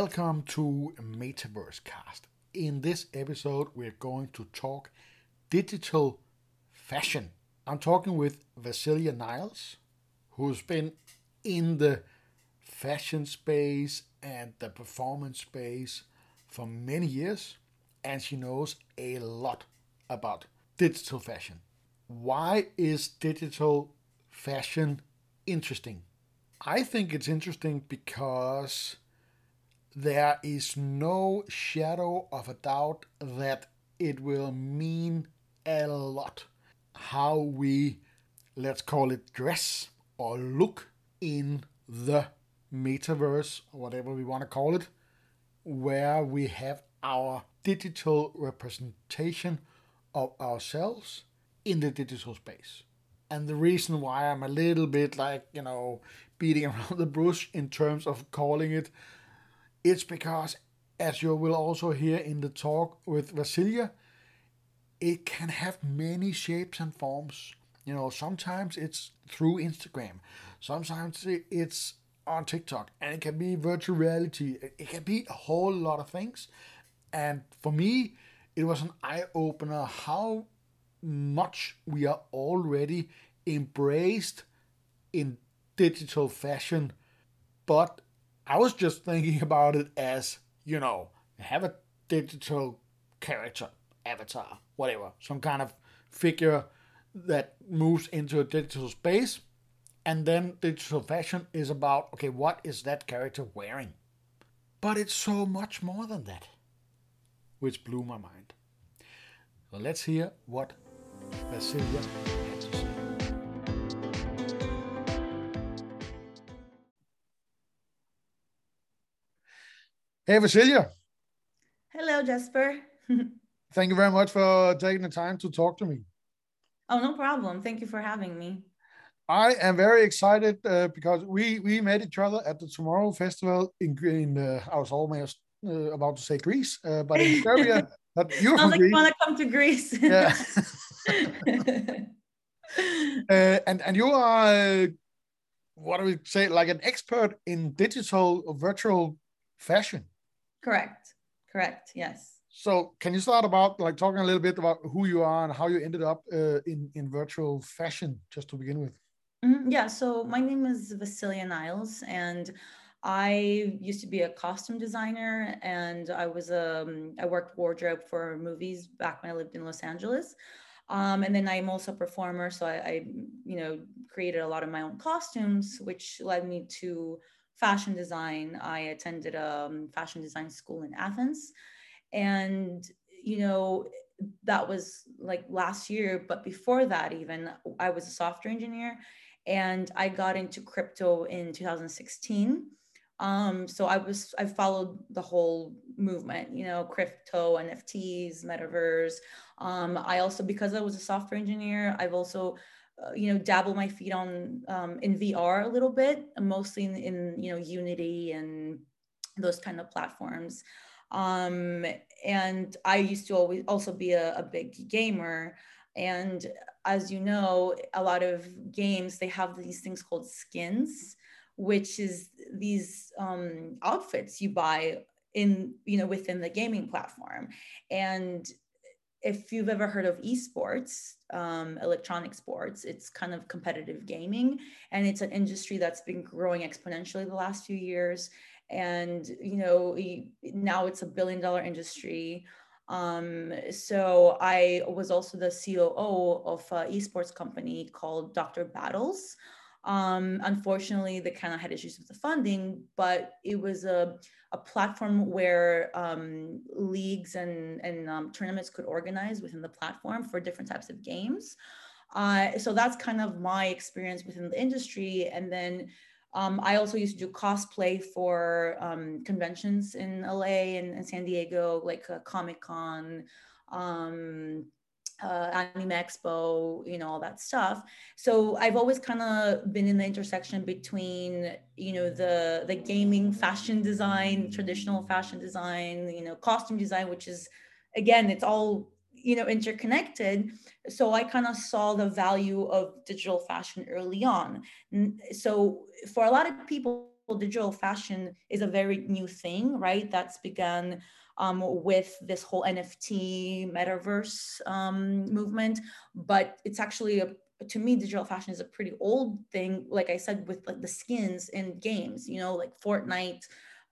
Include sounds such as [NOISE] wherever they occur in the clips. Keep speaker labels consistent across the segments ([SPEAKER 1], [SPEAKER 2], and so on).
[SPEAKER 1] Welcome to Metaverse Cast. In this episode, we're going to talk digital fashion. I'm talking with Vasilia Niles, who's been in the fashion space and the performance space for many years, and she knows a lot about digital fashion. Why is digital fashion interesting? I think it's interesting because there is no shadow of a doubt that it will mean a lot how we, let's call it, dress or look in the metaverse, or whatever we want to call it, where we have our digital representation of ourselves in the digital space. And the reason why I'm a little bit like, you know, beating [LAUGHS] around the bush in terms of calling it it's because, as you will also hear in the talk with Vasilia, it can have many shapes and forms. You know, sometimes it's through Instagram, sometimes it's on TikTok, and it can be virtual reality. It can be a whole lot of things. And for me, it was an eye opener how much we are already embraced in digital fashion, but I was just thinking [LAUGHS] about it as, you know, have a digital character, avatar, whatever, some kind of figure that moves into a digital space. And then digital fashion is about, okay, what is that character wearing? But it's so much more than that, which blew my mind. So let's hear what Vasilia Hey, Vasilia.
[SPEAKER 2] Hello, Jasper. [LAUGHS]
[SPEAKER 1] Thank you very much for taking the time to talk to me.
[SPEAKER 2] Oh, no problem. Thank you for having me.
[SPEAKER 1] I am very excited uh, because we we met each other at the Tomorrow Festival in, in uh, I was almost uh, about to say Greece, uh, but in Serbia. [LAUGHS]
[SPEAKER 2] but you're Sounds like Greece. you want to come to Greece.
[SPEAKER 1] yeah. [LAUGHS] Uh, and and you are what do we say like an expert in digital or virtual fashion.
[SPEAKER 2] Correct. Correct. Yes.
[SPEAKER 1] So, can you start about like talking a little bit about who you are and how you ended up uh, in in virtual fashion, just to begin with?
[SPEAKER 2] Mm-hmm. Yeah. So, my name is Vasilia Niles, and I used to be a costume designer, and I was um I worked wardrobe for movies back when I lived in Los Angeles. Um, and then I'm also a performer, so I, I, you know, created a lot of my own costumes, which led me to fashion design. I attended a um, fashion design school in Athens. And, you know, that was like last year. But before that, even, I was a software engineer and I got into crypto in 2016. Um, so I was I followed the whole movement, you know, crypto, NFTs, metaverse. Um, I also because I was a software engineer, I've also you know dabble my feet on um, in VR a little bit, mostly in, in you know Unity and those kind of platforms. Um, and I used to always also be a, a big gamer. And as you know, a lot of games they have these things called skins, which is these um, outfits you buy in you know within the gaming platform and if you've ever heard of esports, um, electronic sports, it's kind of competitive gaming, and it's an industry that's been growing exponentially the last few years. And you know, now it's a billion-dollar industry. Um, so I was also the COO of an esports company called Dr. Battles. Um, unfortunately, they kind of had issues with the funding, but it was a, a platform where um, leagues and, and um, tournaments could organize within the platform for different types of games. Uh, so that's kind of my experience within the industry. And then um, I also used to do cosplay for um, conventions in LA and, and, San Diego, like uh, Comic Con, um, uh, Anime Expo, you know, all that stuff. So I've always kind of been in the intersection between, you know, the the gaming fashion design, traditional fashion design, you know, costume design, which is, again, it's all you know interconnected so i kind of saw the value of digital fashion early on so for a lot of people digital fashion is a very new thing, right? That's begun um, with this whole NFT metaverse um, movement, but it's actually a to me digital fashion is a pretty old thing like i said with like the skins in games you know like fortnite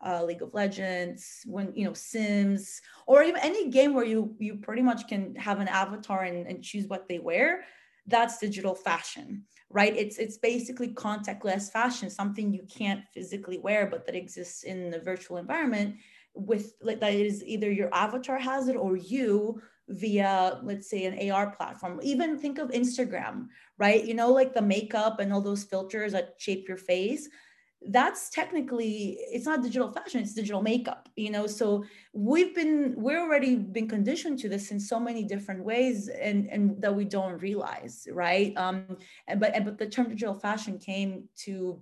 [SPEAKER 2] uh, league of legends when you know sims or even any game where you you pretty much can have an avatar and, and choose what they wear that's digital fashion right? It's it's basically contactless fashion something you can't physically wear but that exists in the virtual environment with like that is either your avatar has it or you via let's say an AR platform. Even think of Instagram right? You know like the makeup and all those filters that shape your face. That's technically it's not digital fashion it's digital makeup you know? So we've been we're already been conditioned to this in so many different ways and and that we don't realize right? Um and but and, but the term digital fashion came to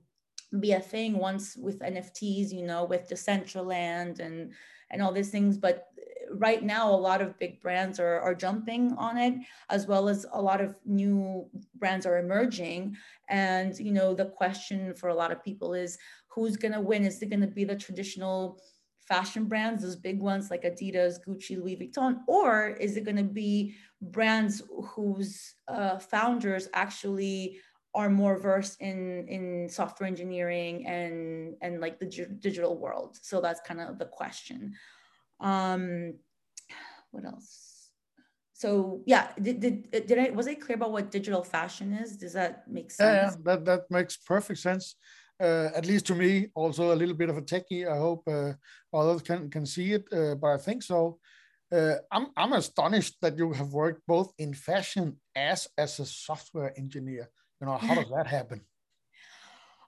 [SPEAKER 2] be a thing once with nfts you know with decentraland and and all these things but right now a lot of big brands are, are jumping on it as well as a lot of new brands are emerging. And you know the question for a lot of people is who's to win? Is it to be the traditional fashion brands those big ones like adidas gucci louis vuitton or is it going to be brands whose uh, founders actually are more versed in in software engineering and and like the digital world so that's kind of the question um, what else? So yeah, did, did, did I, was I clear about what digital fashion is? Does that make sense?
[SPEAKER 1] Yeah, that, that makes perfect sense. Uh, at least to me, also a little bit of a techie. I hope uh, others can, can see it, uh, but I think so. Uh, I'm, I'm astonished that you have worked both in fashion as as a software engineer. You know, how does that happen?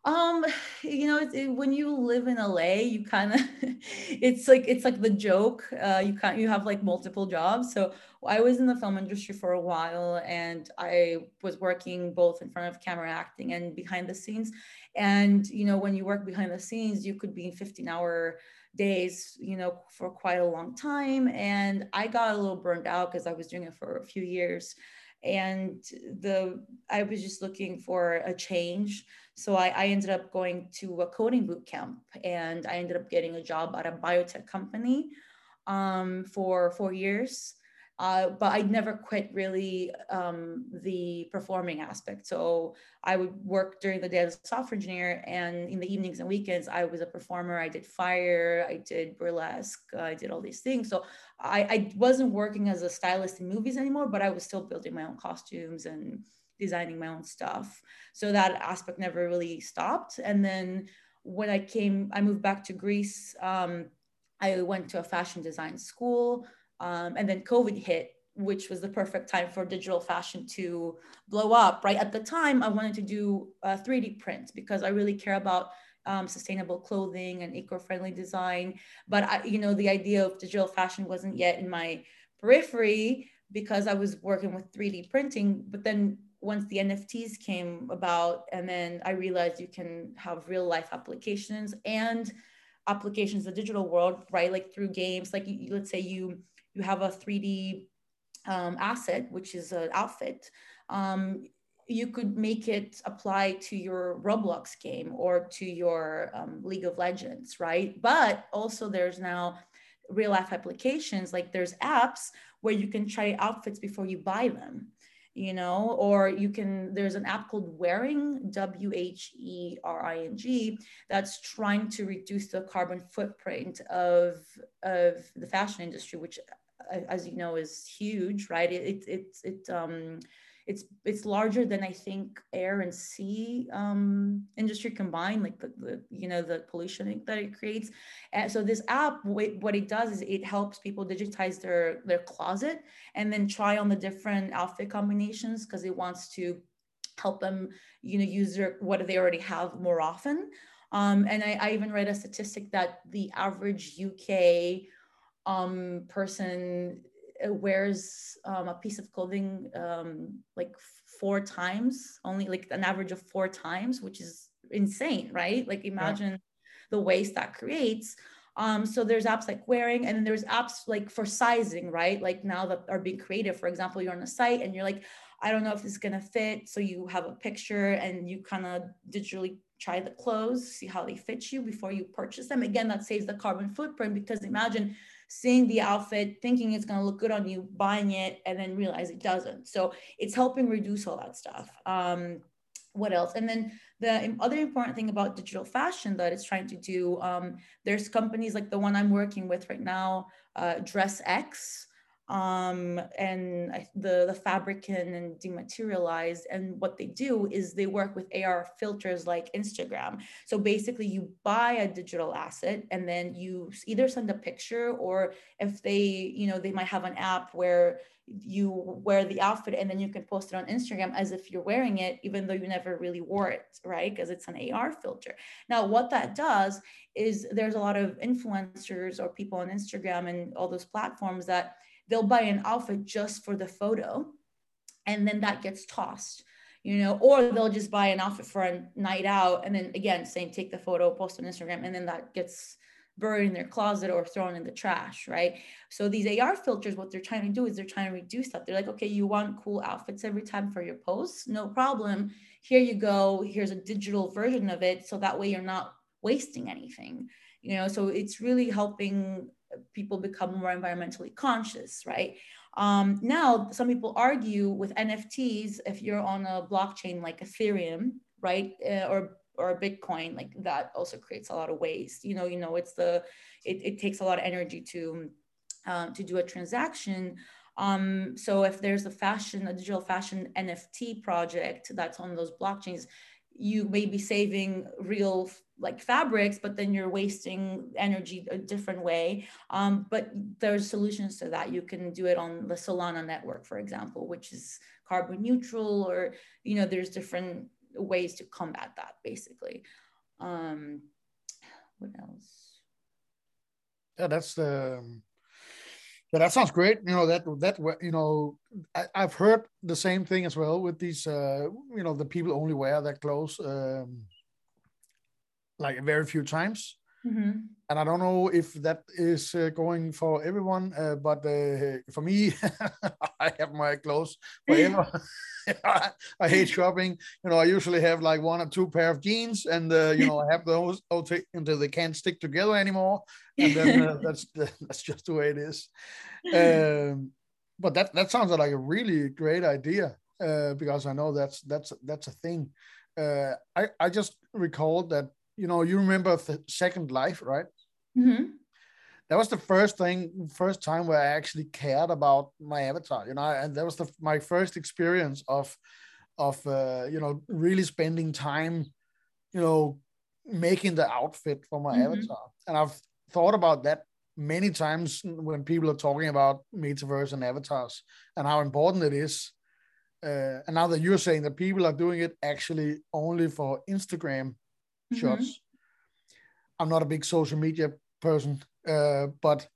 [SPEAKER 2] Um, you know, it, when you live in LA, you kind of, [LAUGHS] it's like it's like the joke. Uh, you can't you have like multiple jobs. So I was in the film industry for a while, and I was working both in front of camera acting and behind the scenes. And you know, when you work behind the scenes, you could be in 15 hour days, you know, for quite a long time. And I got a little burned out because I was doing it for a few years and the i was just looking for a change. So I, I, ended up going to a coding boot camp and i ended up getting a job at a biotech company um, for four years uh, but I never quit really um, the performing aspect. So I would work during the day as a software engineer, and in the evenings and weekends, I was a performer. I did fire, I did burlesque, I did all these things. So I, I wasn't working as a stylist in movies anymore, but I was still building my own costumes and designing my own stuff. So that aspect never really stopped. And then when I came, I moved back to Greece. Um, I went to a fashion design school. Um, and then COVID hit, which was the perfect time for digital fashion to blow up, right? At the time, I wanted to do uh, 3D print because I really care about um, sustainable clothing and eco-friendly design. But I, you know, the idea of digital fashion wasn't yet in my periphery because I was working with 3D printing. But then once the NFTs came about, and then I realized you can have real life applications and applications in the digital world, right? Like through games, like you, let's say you you have a 3D um, asset, which is an outfit, um, you could make it apply to your Roblox game or to your um, League of Legends, right? But also there's now real life applications, like there's apps where you can try outfits before you buy them you know or you can there's an app called Whering, w-h-e-r-i-n-g that's trying to reduce the carbon footprint of of the fashion industry which as you know, is huge, right? It it it, um it's it's larger than I think air and sea um, industry combined, like the, the you know the pollution that it creates. And so this app, what it does is it helps people digitize their their closet and then try on the different outfit combinations because it wants to help them you know use their what they already have more often. Um, and I, I even read a statistic that the average UK um, person uh, wears um, a piece of clothing um, like four times, only like an average of four times, which is insane, right? Like imagine yeah. the waste that creates. Um, so there's apps like Whering, and then there's apps like for sizing, right? Like now that are being created. For example, you're on a site and you're like, I don't know if this is gonna fit. So you have a picture and you kind of digitally try the clothes, see how they fit you before you purchase them. Again, that saves the carbon footprint because imagine seeing the outfit, thinking it's going to look good on you, buying it, and then realize it doesn't. So it's helping reduce all that stuff. Um, what else? And then the other important thing about digital fashion that it's trying to do, um, there's companies like the one I'm working with right now, uh, Dress X, um, and the the Fabricant and dematerialized. And what they do is they work with AR filters like Instagram. So basically, you buy a digital asset and then you either send a picture or if they, you know, they might have an app where you wear the outfit and then you can post it on Instagram as if you're wearing it, even though you never really wore it, right? Because it's an AR filter. Now, what that does is there's a lot of influencers or people on Instagram and all those platforms that they'll buy an outfit just for the photo and then that gets tossed you know or they'll just buy an outfit for a night out and then again same take the photo post on instagram and then that gets buried in their closet or thrown in the trash right? So these ar filters what they're trying to do is they're trying to reduce that. They're like okay you want cool outfits every time for your posts? No problem. Here you go. Here's a digital version of it so that way you're not wasting anything you know? So it's really helping people become more environmentally conscious, right? Um, now, some people argue with NFTs, if you're on a blockchain like Ethereum, right, uh, or or Bitcoin, like that also creates a lot of waste. You know, you know, it's the it, it takes a lot of energy to um, to do a transaction. Um, so if there's a fashion, a digital fashion NFT project that's on those blockchains, you may be saving real like fabrics, but then you're wasting energy a different way. Um, but there's solutions to that. You can do it on the Solana network, for example, which is carbon neutral, or you know, there's different ways to combat that basically. Um, what else?
[SPEAKER 1] Yeah, that's the. Yeah, that sounds great. You know that that you know I, have heard the same thing as well with these. Uh, you know, the people only wear their clothes. Um, like very few times. Mm-hmm. And I don't know if that is uh, going for everyone, uh, but uh, for me, [LAUGHS] I have my clothes forever. [LAUGHS] [LAUGHS] I hate shopping. You know, I usually have like one or two pair of jeans, and uh, you know, I have those until they can't stick together anymore. And then uh, that's that's just the way it is. Um, but that that sounds like a really great idea uh, because I know that's that's that's a thing. I I just recalled that you know, you remember the Second Life, right? Mm-hmm. That was the first thing, first time where I actually cared about my avatar, you know, and that was the, my first experience of, of uh, you know, really spending time, you know, making the outfit for my mm-hmm. avatar. And I've thought about that many times when people are talking about metaverse and avatars and how important it is. Uh, and now that you're saying that people are doing it actually only for Instagram mm-hmm. shots. I'm not a big social media person, uh, but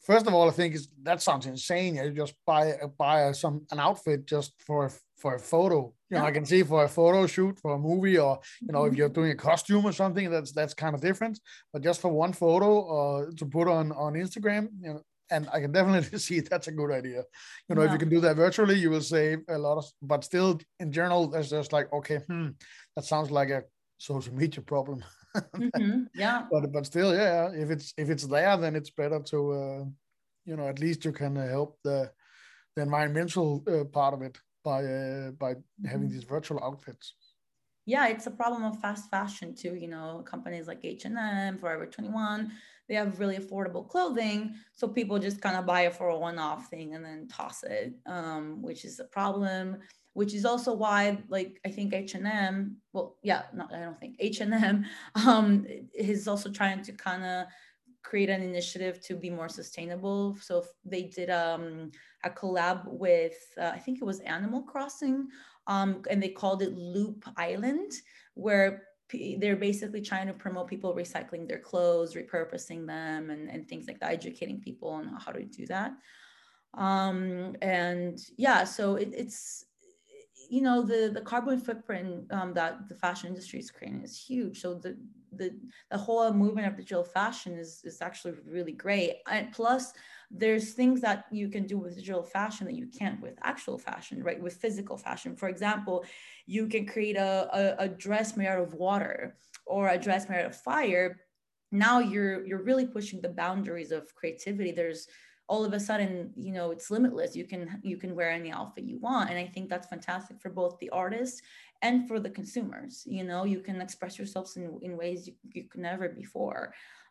[SPEAKER 1] first of all, I think is that sounds insane. You just buy buy some an outfit just for for a photo. You know, I can see for a photo shoot for a movie, or you know, if you're doing a costume or something, that's that's kind of different. But just for one photo uh, to put on on Instagram, you know, and I can [LAUGHS] definitely see that's a good idea. You know, yeah. if you can do that virtually, you will save a lot of. But still, in general, there's just like, okay, hmm, that sounds like a social media problem.
[SPEAKER 2] mm-hmm. Yeah. [LAUGHS]
[SPEAKER 1] But but still, yeah, if it's if it's there, then it's better to, uh, you know, at least you can uh, help the the environmental uh, part of it by uh, by having mm-hmm. these virtual outfits.
[SPEAKER 2] Yeah, it's a problem of fast fashion too. You know, companies like H and M, Forever Twenty One, they have really affordable clothing, so people just kind of buy it for a one-off thing and then toss it, um, which is a problem which is also why like i think h&m well yeah no i don't think h&m [LAUGHS] um, is also trying to kind of create an initiative to be more sustainable. So they did um, a collab with uh, i think it was animal crossing um, and they called it Looop Island where they're basically trying to promote people recycling their clothes repurposing them and, and things like that educating people on how to do that. Um, and yeah so it, it's you know the the carbon footprint um, that the fashion industry is creating is huge. So the the the whole movement of digital fashion is is actually really great. And plus there's things that you can do with digital fashion that you can't with actual fashion right? With physical fashion. For example you can create a, a, a dress made out of water or a dress made out of fire. Now you're you're really pushing the boundaries of creativity. There's all of a sudden you know it's limitless. You can you can wear any outfit you want. And i think that's fantastic for both the artists and for the consumers. You know you can express yourselves in, in ways you, you could never before.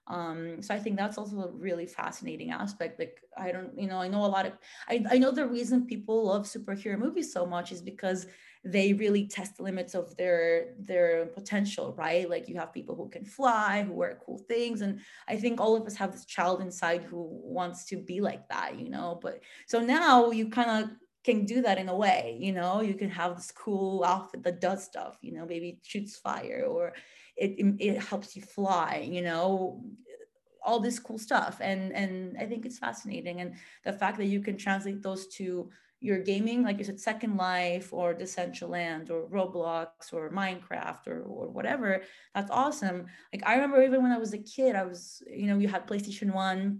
[SPEAKER 2] Um, so i think that's also a really fascinating aspect. Like i don't you know i know a lot of I, I know the reason people love superhero movies so much is because they really test the limits of their their potential right? Like you have people who can fly who wear cool things and i think all of us have this child inside who wants to be like that you know? But so now you kind of can do that in a way you know? You can have this cool outfit that does stuff you know? Maybe it shoots fire or it, it helps you fly you know? All this cool stuff and and i think it's fascinating and the fact that you can translate those to your gaming, like you said, Second Life or Decentraland or Roblox or Minecraft or, or whatever, that's awesome. Like I remember even when I was a kid, I was, you know, you had PlayStation 1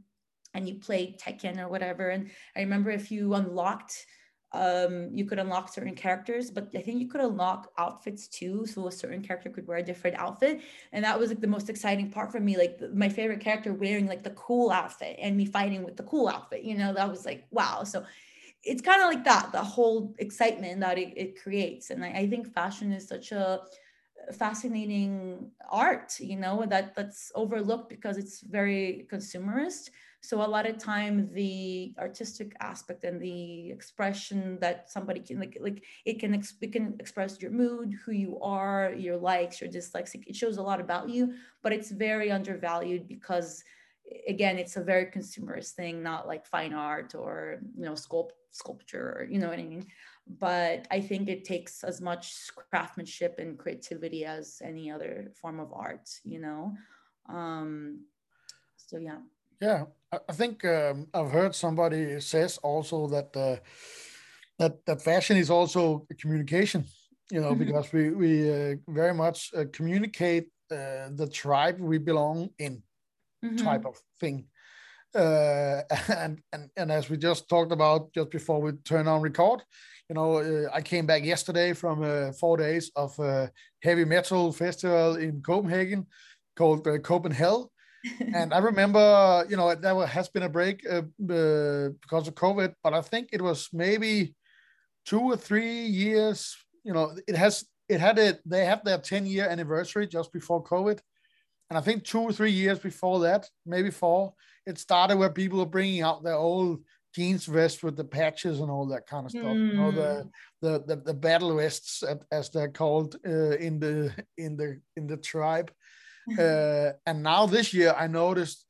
[SPEAKER 2] and you played Tekken or whatever. And I remember if you unlocked um you could unlock certain characters but i think you could unlock outfits too so a certain character could wear a different outfit and that was like the most exciting part for me like my favorite character wearing like the cool outfit and me fighting with the cool outfit you know that was like wow so it's kind of like that the whole excitement that it, it creates and I, I, think fashion is such a fascinating art you know that that's overlooked because it's very consumerist. So a lot of time the artistic aspect and the expression that somebody can like like it can it can express your mood who you are your likes your dislikes it shows a lot about you but it's very undervalued because again it's a very consumerist thing not like fine art or you know sculpt sculpture you know what i mean? But i think it takes as much craftsmanship and creativity as any other form of art you know? Um so yeah.
[SPEAKER 1] Yeah i think um, i've heard somebody says also that uh, that that fashion is also communication you know mm-hmm. because we we uh, very much uh, communicate uh, the tribe we belong in mm-hmm. type of thing. Uh, [LAUGHS] and, and and as we just talked about just before we turn on record, you know, uh, I came back yesterday from uh, four days of a heavy metal festival in Copenhagen called uh, Copenhell. [LAUGHS] and I remember, you know, there has been a break uh, uh, because of COVID, but I think it was maybe two or three years. You know, it has it had it. They have their ten year anniversary just before COVID, and I think two or three years before that, maybe four, it started where people were bringing out their old jeans vest with the patches and all that kind of stuff. Mm. You know, the, hmm. the the the battle vests, as they're called uh, in the in the in the tribe. [LAUGHS] uh, and now this year, I noticed,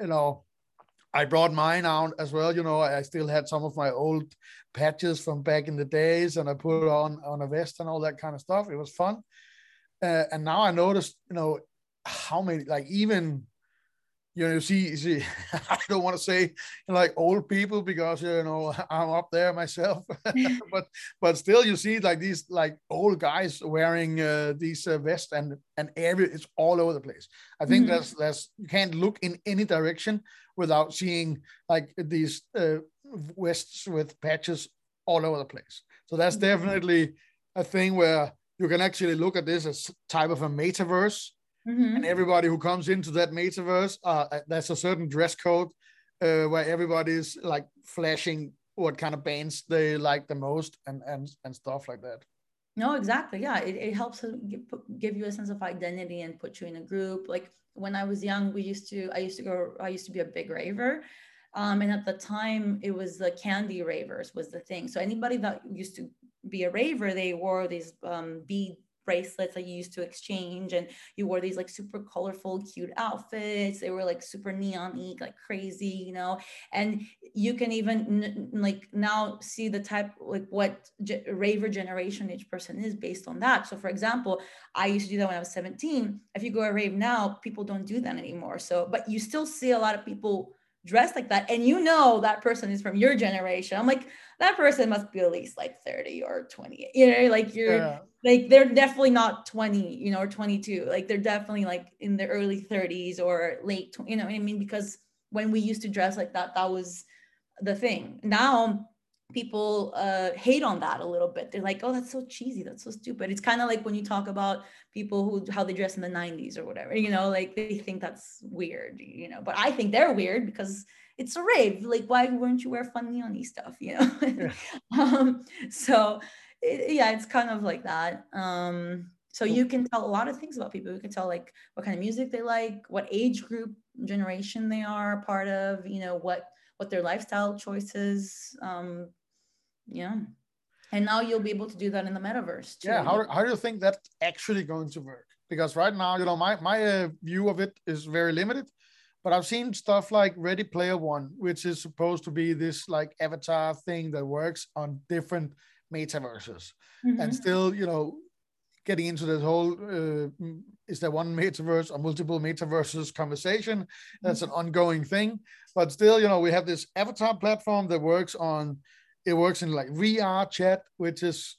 [SPEAKER 1] you know, I brought mine out as well. You know, I still had some of my old patches from back in the days, and I put on on a vest and all that kind of stuff. It was fun. Uh, and now I noticed, you know, how many like even you know you see, see [LAUGHS] i don't want to say like old people because you know i'm up there myself [LAUGHS] [LAUGHS] but but still you see like these like old guys wearing uh, these uh, vests and and every it's all over the place i think mm-hmm. that's that's you can't look in any direction without seeing like these uh, vests with patches all over the place so that's mm-hmm. definitely a thing where you can actually look at this as type of a metaverse Mm-hmm. And everybody who comes into that metaverse, uh, uh, there's a certain dress code uh, where everybody's like flashing what kind of bands they like the most and and and stuff like that.
[SPEAKER 2] No, exactly. Yeah, it, it helps give you a sense of identity and put you in a group. Like when I was young, we used to I used to go I used to be a big raver. Um, and at the time, it was the candy ravers was the thing. So anybody that used to be a raver, they wore these um, bead bracelets that you used to exchange and you wore these like super colorful cute outfits. They were like super neon like crazy you know? And you can even like now see the type like what ge- raver generation each person is based on that. So for example i used to do that when i was 17 if you go a rave now people don't do that anymore. So but you still see a lot of people dress like that and you know that person is from your generation. I'm like that person must be at least like 30 or 20 you know like you're yeah. like they're definitely not 20 you know or 22 like they're definitely like in the early 30s or late you know what i mean? Because when we used to dress like that that was the thing. Now people uh, hate on that a little bit. They're like, "Oh, that's so cheesy. That's so stupid." It's kind of like when you talk about people who how they dress in the '90s or whatever. You know, like they think that's weird. You know, but I think they're weird because it's a rave. Like, why weren't you wear fun neony stuff? You know. Yeah. [LAUGHS] um, so, it, yeah, it's kind of like that. Um, so you can tell a lot of things about people. You can tell like what kind of music they like, what age group, generation they are part of. You know what what their lifestyle choices um yeah and now you'll be able to do that in the metaverse
[SPEAKER 1] too. yeah how, how do you think that's actually going to work because right now you know my my uh, view of it is very limited but i've seen stuff like ready player me which is supposed to be this like avatar thing that works on different metaverses mm-hmm. and still you know getting into this whole uh, is there one metaverse or multiple metaverses conversation? That's an ongoing thing. But still you know we have this avatar platform that works on it works in like vr chat which is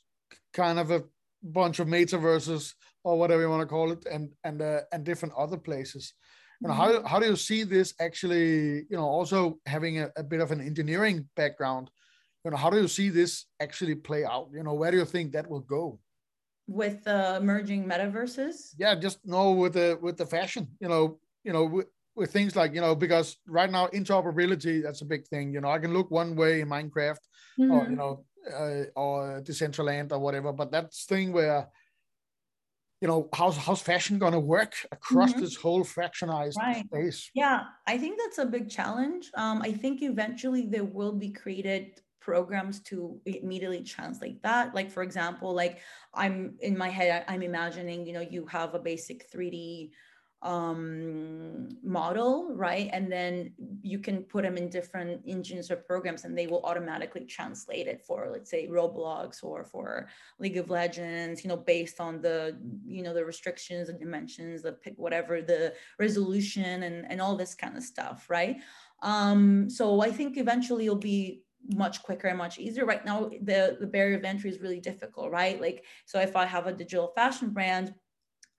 [SPEAKER 1] kind of a bunch of metaverses or whatever you want to call it and and uh, and different other places. You know how, mm-hmm. how do you see this actually you know also having a, a bit of an engineering background? You know how do you see this actually play out? You know where do you think that will go
[SPEAKER 2] with the emerging metaverses
[SPEAKER 1] yeah just no with the with the fashion you know you know with, with things like you know because right now interoperability that's a big thing you know i can look one way in minecraft mm-hmm. or you know uh, or decentraland or whatever but that's thing where you know how's how's fashion going to work across mm-hmm. this whole fractionized right. space
[SPEAKER 2] yeah i think that's a big challenge um, i think eventually there will be created programs to immediately translate that like for example like i'm in my head i'm imagining you know you have a basic 3d um, model, right? And then you can put them in different engines or programs and they will automatically translate it for, let's say, Roblox or for League of Legends, you know, based on the, you know, the restrictions, the dimensions, the pick, whatever, the resolution and, and all this kind of stuff, right? Um, so I think eventually it'll be much quicker and much easier. Right now, the, the barrier of entry is really difficult, right? Like, so if I have a digital fashion brand,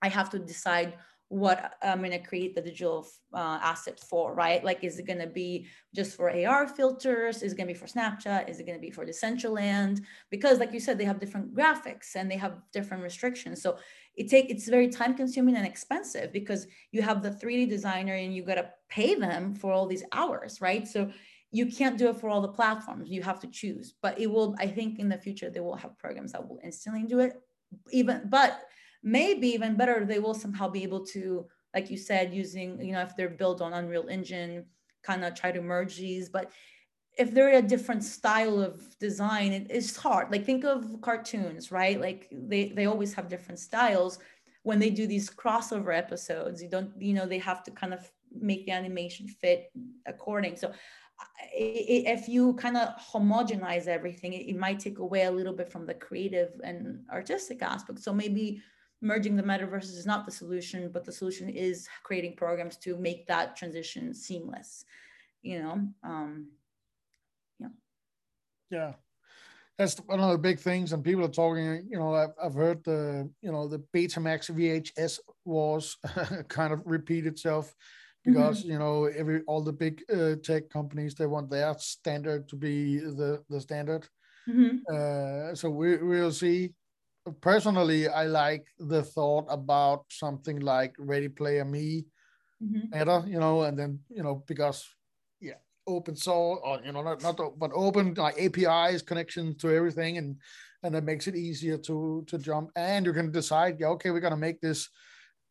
[SPEAKER 2] I have to decide what I'm going to create the digital uh, asset for, right? Like, is it going to be just for AR filters? Is it going to be for Snapchat? Is it going to be for Decentraland? Because, like you said, they have different graphics and they have different restrictions. So it take it's very time consuming and expensive because you have the 3D designer and you got to pay them for all these hours, right? So you can't do it for all the platforms. You have to choose. But it will. I think in the future they will have programs that will instantly do it. Even but maybe even better they will somehow be able to like you said using you know if they're built on unreal engine kind of try to merge these but if they're a different style of design it, it's hard like think of cartoons right like they they always have different styles when they do these crossover episodes you don't you know they have to kind of make the animation fit according so if you kind of homogenize everything it, might take away a little bit from the creative and artistic aspect so maybe merging the metaverses is not the solution, but the solution is creating programs to make that transition seamless. You know, um, yeah.
[SPEAKER 1] Yeah, that's one of the big things, and people are talking. You know, I've, I've heard the you know the Betamax VHS [LAUGHS] wars kind of repeat itself because mm-hmm. you know every all the big uh, tech companies they want their standard to be the the standard. Mm-hmm. Uh, so we we'll see personally, I like the thought about something like Ready Player Me mm-hmm. better, you know, and then you know because yeah, open source or you know not not but open like APIs connections to everything, and and that makes it easier to to jump. And you can decide, yeah, okay, we're gonna make this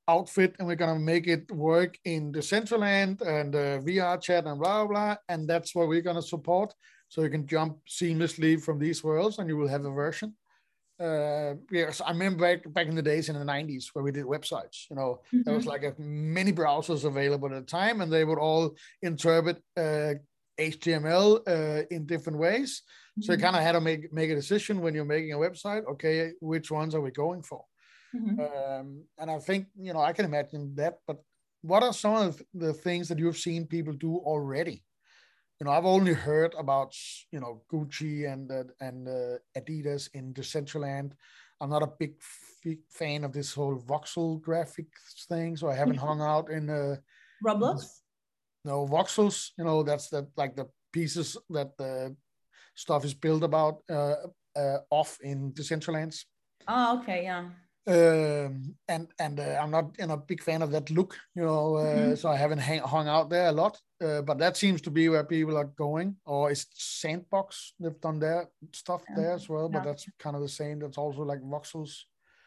[SPEAKER 1] outfit and we're gonna make it work in Decentraland and uh, VR chat and blah blah, and that's what we're gonna support. So you can jump seamlessly from these worlds, and you will have a version uh, yes, I remember back, back in the days in the 90s where we did websites. You know, mm-hmm. there was mm-hmm. like a, many browsers available at the time, and they would all interpret uh, HTML uh, in different ways. Mm-hmm. So you mm-hmm. kind of had to make make a decision when you're making a website. Okay, which ones are we going for? Mm-hmm. Um, and I think you know I can imagine that. But what are some of the things that you've seen people do already? you know, I've only heard about you know Gucci and uh, and uh, Adidas in Decentraland. I'm not a big f- fan of this whole voxel graphics thing, so I haven't hung out in uh,
[SPEAKER 2] Roblox.
[SPEAKER 1] No voxels, you know, that's the like the pieces that the stuff is built about uh, uh, off in Decentralands.
[SPEAKER 2] Oh, okay, yeah.
[SPEAKER 1] Um, and and uh, I'm not you know a big fan of that look, you know, uh, mm-hmm. so I haven't hang, hung out there a lot. Uh, but that seems to be where people are going. Or is Sandbox? They've done their stuff yeah. there as well, but that's kind of the same. That's also like voxels.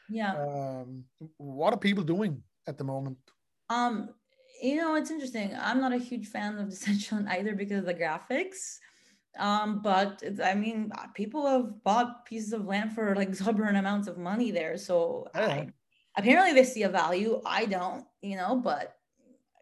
[SPEAKER 2] Yeah.
[SPEAKER 1] Um, what are people doing at the moment?
[SPEAKER 2] Um, you know, it's interesting. I'm not a huge fan of [LAUGHS] Decentraland either because of the graphics. Um, but I mean, people have bought pieces of land for like [LAUGHS] exorbitant amounts of money there. So. I, apparently they see a value. I don't, you know, but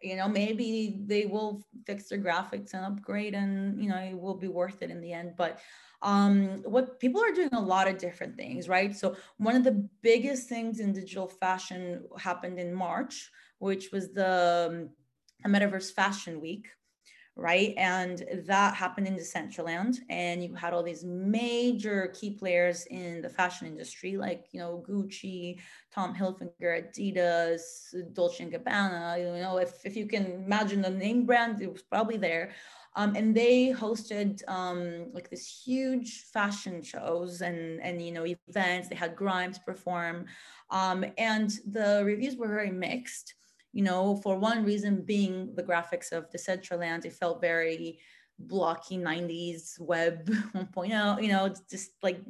[SPEAKER 2] you know, maybe they will fix their graphics and upgrade and you know, it will be worth it in the end. But um what people are doing a lot of different things right so one of the biggest things in digital fashion happened in march which was the um, metaverse fashion week right? And that happened in Decentraland. And you had all these major key players in the fashion industry, like, you know, Gucci, Tom Hilfiger, Adidas, Dolce & Gabbana. You know, if, if you can imagine the name brand, it was probably there. Um, and they hosted um, like this huge fashion shows and and you know events. They had Grimes perform, um, and the reviews were very mixed you know, for one reason being the graphics of Decentraland, it felt very blocky 90s web [LAUGHS] 1.0, you know, just like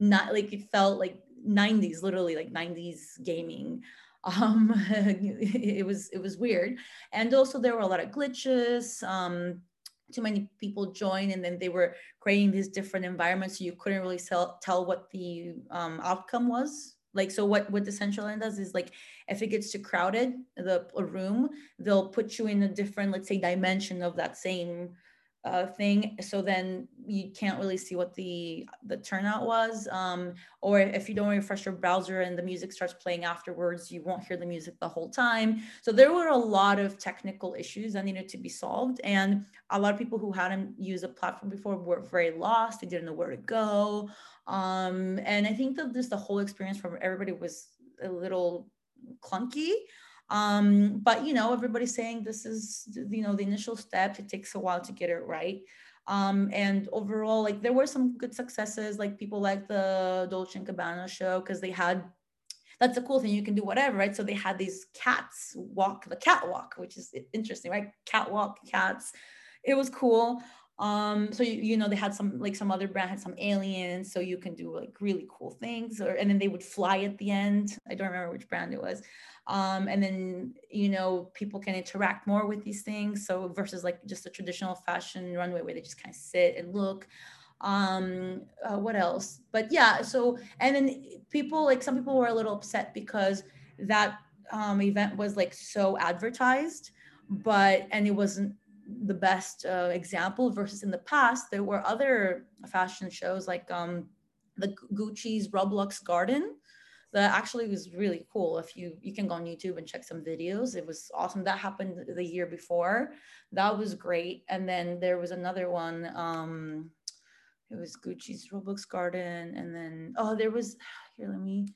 [SPEAKER 2] not like it felt like 90s, literally like 90s gaming. [LAUGHS] Um, it was it was weird, and also there were a lot of glitches. Um, too many people joined and then they were creating these different environments so you couldn't really tell, tell what the um, outcome was like so what what the central Decentraland does is like if it gets too crowded the room they'll put you in a different let's say dimension of that same uh, thing so then you can't really see what the the turnout was um, or if you don't refresh your browser and the music starts playing afterwards you won't hear the music the whole time. So there were a lot of technical issues that needed to be solved and a lot of people who hadn't used a platform before were very lost they didn't know where to go um, and i think that this the whole experience from everybody was a little clunky um, but you know, everybody's saying this is you know the initial steps. It takes a while to get it right. Um, and overall, like there were some good successes, like people like the Dolce and Gabbana show because they had that's the cool thing. You can do whatever, right? So they had these cats walk the catwalk, which is interesting, right? Catwalk cats. It was cool um so you, you know they had some like some other brand had some aliens so you can do like really cool things or and then they would fly at the end. I don't remember which brand it was. Um and then you know people can interact more with these things so versus like just a traditional fashion runway where they just kind of sit and look. Um uh, what else? But yeah so and then people like some people were a little upset because that um event was like so advertised but and it wasn't the best uh, example versus in the past there were other fashion shows like um, the gucci's roblox garden that actually was really cool. If you you can go on youtube and check some videos it was awesome. That happened the year before. That was great. And then there was another one um it was gucci's roblox garden. And then oh there was here let me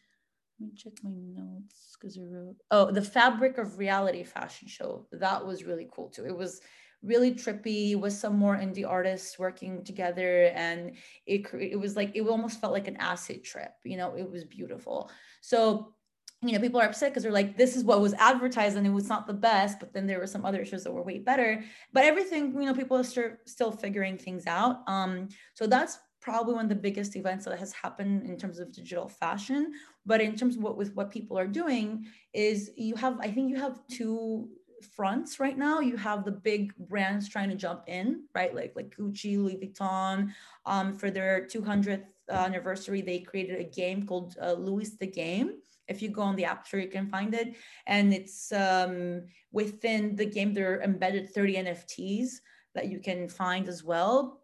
[SPEAKER 2] let me check my notes because I wrote oh the fabric of reality fashion show. That was really cool too. It was really trippy with some more indie artists working together and it it was like it almost felt like an acid trip you know it was beautiful. So you know people are upset because they're like this is what was advertised and it was not the best but then there were some other shows that were way better. But everything you know people are st- still figuring things out. Um so that's probably one of the biggest events that has happened in terms of digital fashion. But in terms of what with what people are doing is you have i think you have two fronts right now. You have the big brands trying to jump in, right? Like like Gucci, Louis Vuitton. Um, for their 200th anniversary, they created a game called uh, Louis the Game. If you go on the App Store, you can find it, and it's um, within the game. There are embedded 30 NFTs that you can find as well.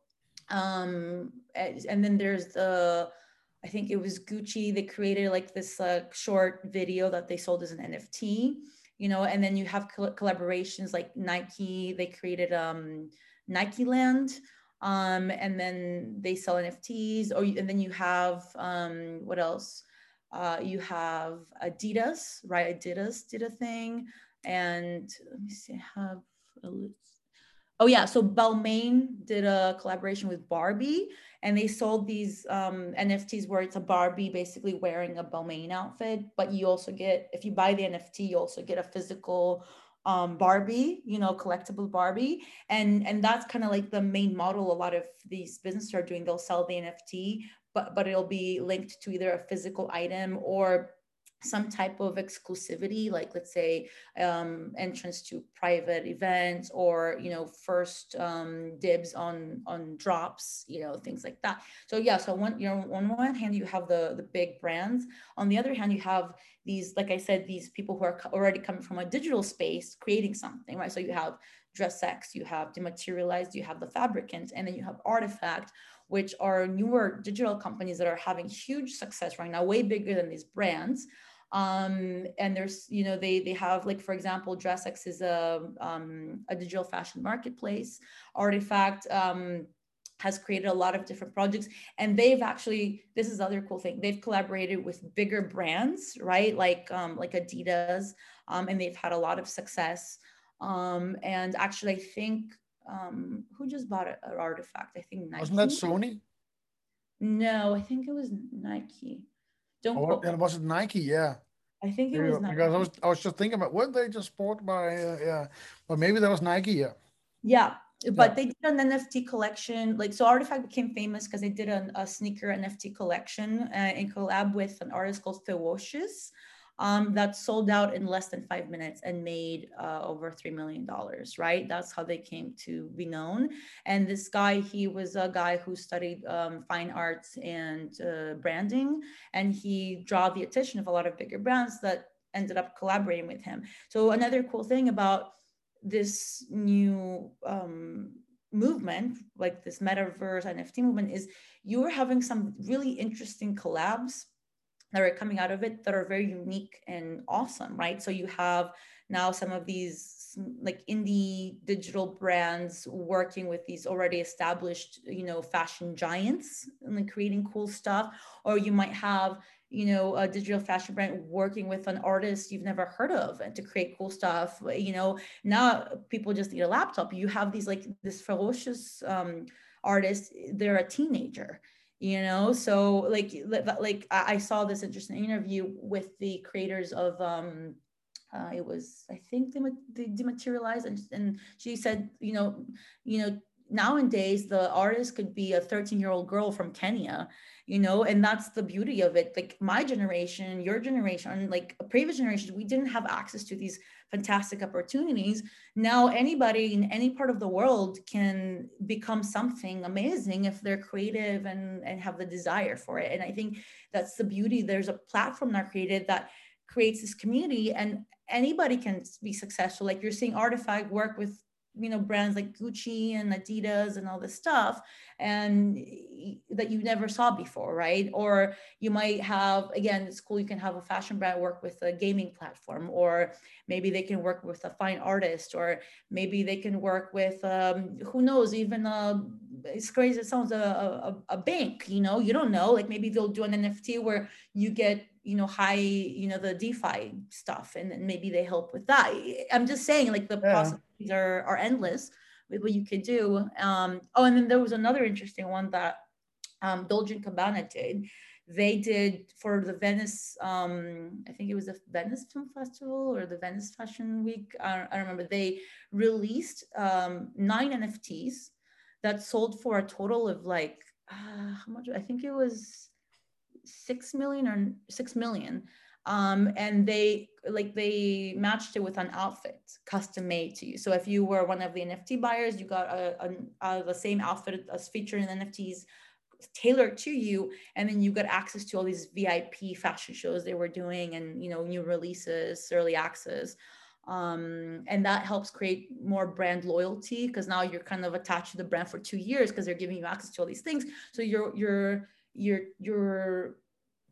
[SPEAKER 2] Um, and then there's the I think it was Gucci. They created like this uh, short video that they sold as an NFT you know and then you have collaborations like nike they created um Nike Land. Um, and then they sell NFTs, or and then you have um, what else? Uh, you have Adidas, right? Adidas did a thing, and let me see, I have a list. Oh yeah, so Balmain did a collaboration with Barbie, and they sold these um, NFTs where it's a Barbie basically wearing a Balmain outfit, but you also get if you buy the NFT, you also get a physical um, Barbie, you know, collectible Barbie, and and that's kind of like the main model. A lot of these businesses are doing. They'll sell the NFT, but but it'll be linked to either a physical item or some type of exclusivity like let's say um, entrance to private events or you know first um, dibs on on drops you know things like that. So yeah so one you know on one hand you have the the big brands. On the other hand you have these like i said these people who are already coming from a digital space creating something right? So you have dress DressX, you have Dematerialized, you have the Fabricant, and then you have Artifact, which are newer digital companies that are having huge success right now, way bigger than these brands um, and there's you know they they have like for example DressX is a um, a digital fashion marketplace. Artifact um, has created a lot of different projects. And they've actually this is other cool thing they've collaborated with bigger brands right? Like um, like adidas um, and they've had a lot of success. Um, and actually i think um, who just bought an artifact? I think
[SPEAKER 1] Nike. wasn't that sony?
[SPEAKER 2] No i think it was nike
[SPEAKER 1] don't oh, and was it Nike? Yeah.
[SPEAKER 2] I think it was
[SPEAKER 1] Nike. Because I was, I was just thinking about what they just bought by, uh, yeah, but maybe that was Nike. Yeah.
[SPEAKER 2] Yeah. But yeah. they did an NFT collection. Like, so Artifact became famous because they did an, a sneaker NFT collection uh, in collab with an artist called FEWOCiOUS um, that sold out in less than five minutes and made uh, over $3 million, right? That's how they came to be known. And this guy, he was a guy who studied um, fine arts and uh, branding, and he drew the attention of a lot of bigger brands that ended up collaborating with him. So another cool thing about this new um, movement, like this metaverse NFT movement, is you're having some really interesting collabs that are coming out of it that are very unique and awesome, right? So you have now some of these like indie digital brands working with these already established, you know, fashion giants and like creating cool stuff. Or you might have, you know, a digital fashion brand working with an artist you've never heard of and to create cool stuff. You know, now people just need a laptop. You have these like this FEWOCiOUS um, artist, they're a teenager you know? So like like i saw this interesting interview with the creators of um uh, it was i think they, they dematerialized and, and she said you know you know nowadays the artist could be a 13 year old girl from kenya you know and that's the beauty of it. Like my generation your generation like previous generations we didn't have access to these fantastic opportunities. Now anybody in any part of the world can become something amazing if they're creative and and have the desire for it. And i think that's the beauty. There's a platform that created that creates this community and anybody can be successful. Like you're seeing artifact work with you know brands like gucci and adidas and all this stuff and that you never saw before right? Or you might have again it's cool you can have a fashion brand work with a gaming platform or maybe they can work with a fine artist or maybe they can work with um, who knows even a it's crazy it sounds a, a, a bank you know? You don't know like maybe they'll do an nft where you get you know high you know the defi stuff and then maybe they help with that. I'm just saying like the yeah. Possibilities are, are endless with what you could do. Um oh and then there was another interesting one that um dolce gabbana did. They did for the venice um i think it was the venice film festival or the venice fashion week. I, I remember they released um nine nfts that sold for a total of like uh, how much? I think it was six million or six million um, and they like they matched it with an outfit custom made to you. So if you were one of the nft buyers you got a, a, a, the same outfit as featured in nfts tailored to you and then you got access to all these vip fashion shows they were doing and you know new releases early access. Um, and that helps create more brand loyalty because now you're kind of attached to the brand for two years because they're giving you access to all these things. So you're you're you're you're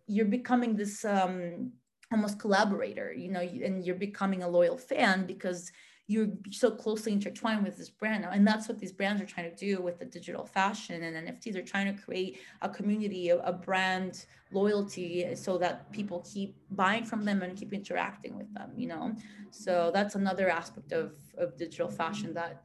[SPEAKER 2] you're becoming this um, almost collaborator, you know, and you're becoming a loyal fan because you're so closely intertwined with this brand. And that's what these brands are trying to do with the digital fashion and NFTs. They're trying to create a community, a, a brand loyalty so that people keep buying from them and keep interacting with them, you know? So that's another aspect of, of digital fashion that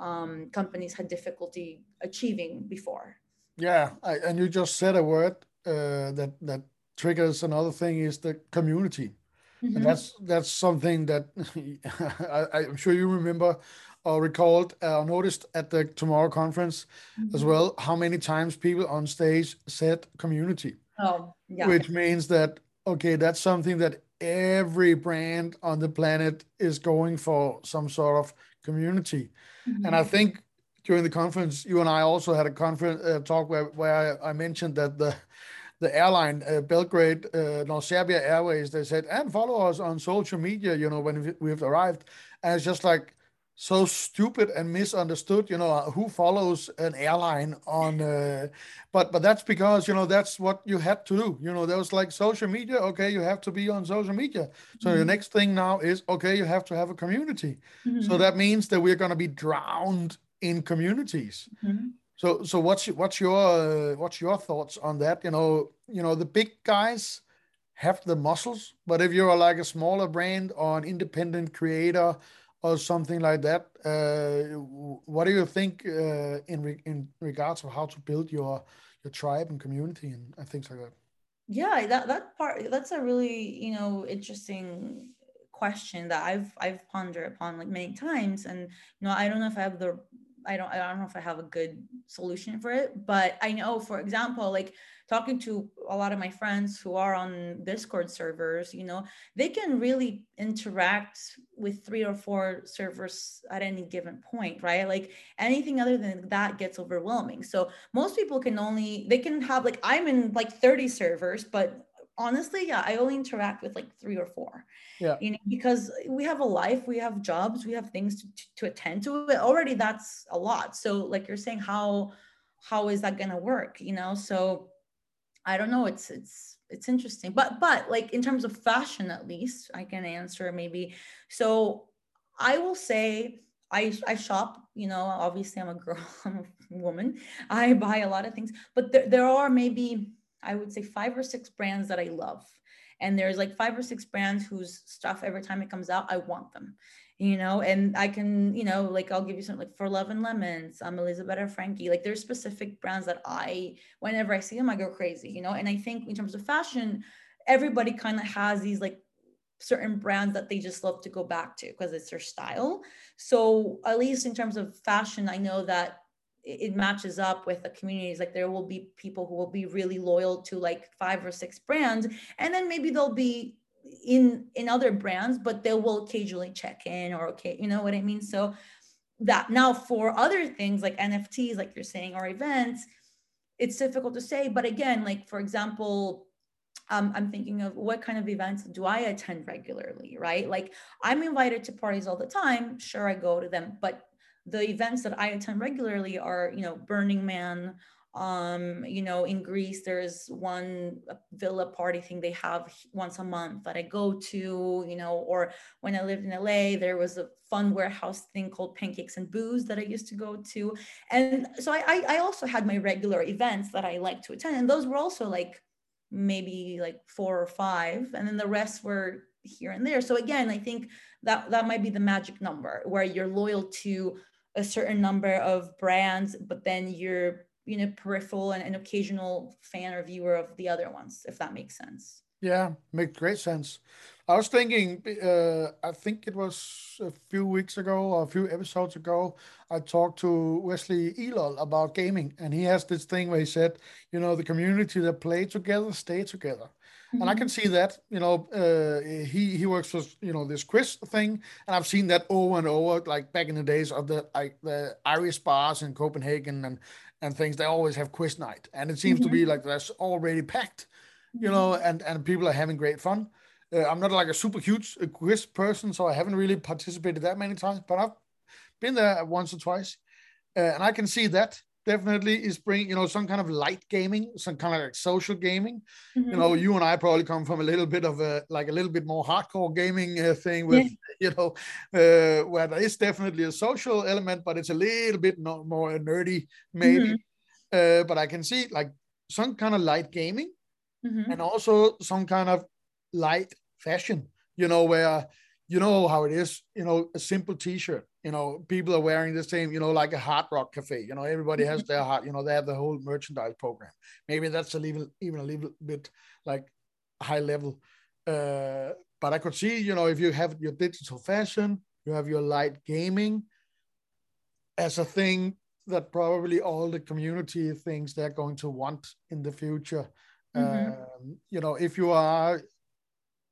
[SPEAKER 2] um, companies had difficulty achieving before.
[SPEAKER 1] Yeah, I, and you just said a word uh, that that triggers another thing is the community. Mm-hmm. And that's that's something that [LAUGHS] I, am sure you remember or recalled or uh, noticed at the tomorrow conference mm-hmm. as well how many times people on stage said community.
[SPEAKER 2] Oh, yeah.
[SPEAKER 1] Which means that okay, that's something that every brand on the planet is going for some sort of community. Mm-hmm. And I think during the conference, you and I also had a conference uh, talk where, where I, I mentioned that the the airline uh, Belgrade, uh, Serbia Airways, they said, and follow us on social media, you know, when we've arrived. And it's just like so stupid and misunderstood, you know, who follows an airline on, uh, but, but that's because, you know, that's what you had to do. You know, there was like social media. Okay. You have to be on social media. So mm-hmm. the next thing now is, okay, you have to have a community. Mm-hmm. So that means that we're going to be drowned in communities. Mm-hmm. So, so what's what's your uh, what's your thoughts on that? You know, you know the big guys have the muscles, but if you're like a smaller brand or an independent creator or something like that, uh, what do you think uh, in re in regards of how to build your your tribe and community and, and things like that?
[SPEAKER 2] Yeah, that that part that's a really you know interesting question that I've I've pondered upon like many times, and you know I don't know if I have the I don't I don't know if I have a good solution for it, but I know for example like talking to a lot of my friends who are on Discord servers, you know, they can really interact with three or four servers at any given point, right? Like anything other than that gets overwhelming. So most people can only they can have like I'm in like 30 servers, but honestly, yeah, I only interact with like three or four.
[SPEAKER 1] Yeah.
[SPEAKER 2] You know, because we have a life, we have jobs, we have things to, to attend to. But already that's a lot. So like you're saying, how how is that gonna work? You know, so I don't know. It's it's it's interesting. But but like in terms of fashion, at least, I can answer maybe. So I will say I, I shop, you know, obviously I'm a girl, [LAUGHS] I'm a woman. I buy a lot of things, but there, there are maybe I would say five or six brands that I love. And there's like five or six brands whose stuff every time it comes out, I want them, you know, and I can, you know, like I'll give you something like for Love and Lemons, I'm Elizabeth Frankie. Like there's specific brands that I, whenever I see them, I go crazy, you know. And I think in terms of fashion, everybody kind of has these like certain brands that they just love to go back to because it's their style. So at least in terms of fashion, I know that it matches up with the communities like there will be people who will be really loyal to like five or six brands and then maybe they'll be in in other brands but they will occasionally check in or okay you know what i mean so that now for other things like nfts like you're saying or events it's difficult to say but again like for example um, I'm thinking of what kind of events do I attend regularly, right? Like I'm invited to parties all the time. Sure, I go to them, but the events that I attend regularly are, you know, Burning Man. Um, you know, in Greece, there's one villa party thing they have once a month that I go to, you know, or when I lived in LA, there was a fun warehouse thing called Pancakes and Booze that I used to go to. And so I, I also had my regular events that I like to attend. And those were also like maybe like four or five. And then the rest were here and there. So again, I think that that might be the magic number where you're loyal to a certain number of brands, but then you're you know peripheral and an occasional fan or viewer of the other ones, if that makes sense.
[SPEAKER 1] Yeah, makes great sense. I was thinking, uh, I think it was a few weeks ago or a few episodes ago, I talked to Wesley Elol about gaming, and he has this thing where he said, you know, the community that play together stay together. Mm-hmm. And I can mm-hmm. see that, you know, uh, he he works for you know this quiz thing, and I've seen that over and over, like back in the days of the like the Irish bars in Copenhagen and and things. They always have quiz night, and it seems mm-hmm. to be mm-hmm. like that's already packed, you know, mm-hmm. and and people are having great fun. Uh, I'm not like a super huge uh, quiz person, so I haven't really participated that many times, but I've been there once or twice, uh, and I can see that definitely is bringing you know some kind of light gaming, some kind of like social gaming. Mm-hmm. You know, you and I probably come from a little bit of a like a little bit more hardcore gaming uh, thing with yeah. [LAUGHS] you know uh, where there is definitely a social element, but it's a little bit not more nerdy maybe. Mm-hmm. Uh, but I can see like some kind of light gaming, mm-hmm. and also some kind of light fashion. You know where you know how it is. You know, a simple T-shirt you know, people are wearing the same, you know, like a hard rock cafe. You know, everybody has their [LAUGHS] heart, you know, they have the whole merchandise program. Maybe that's a little, even a little bit like high level. Uh, but I could see, you know, if you have your digital fashion, you have your light gaming as a thing that probably all the community things they're going to want in the future. Mm-hmm. Um, you know, if you are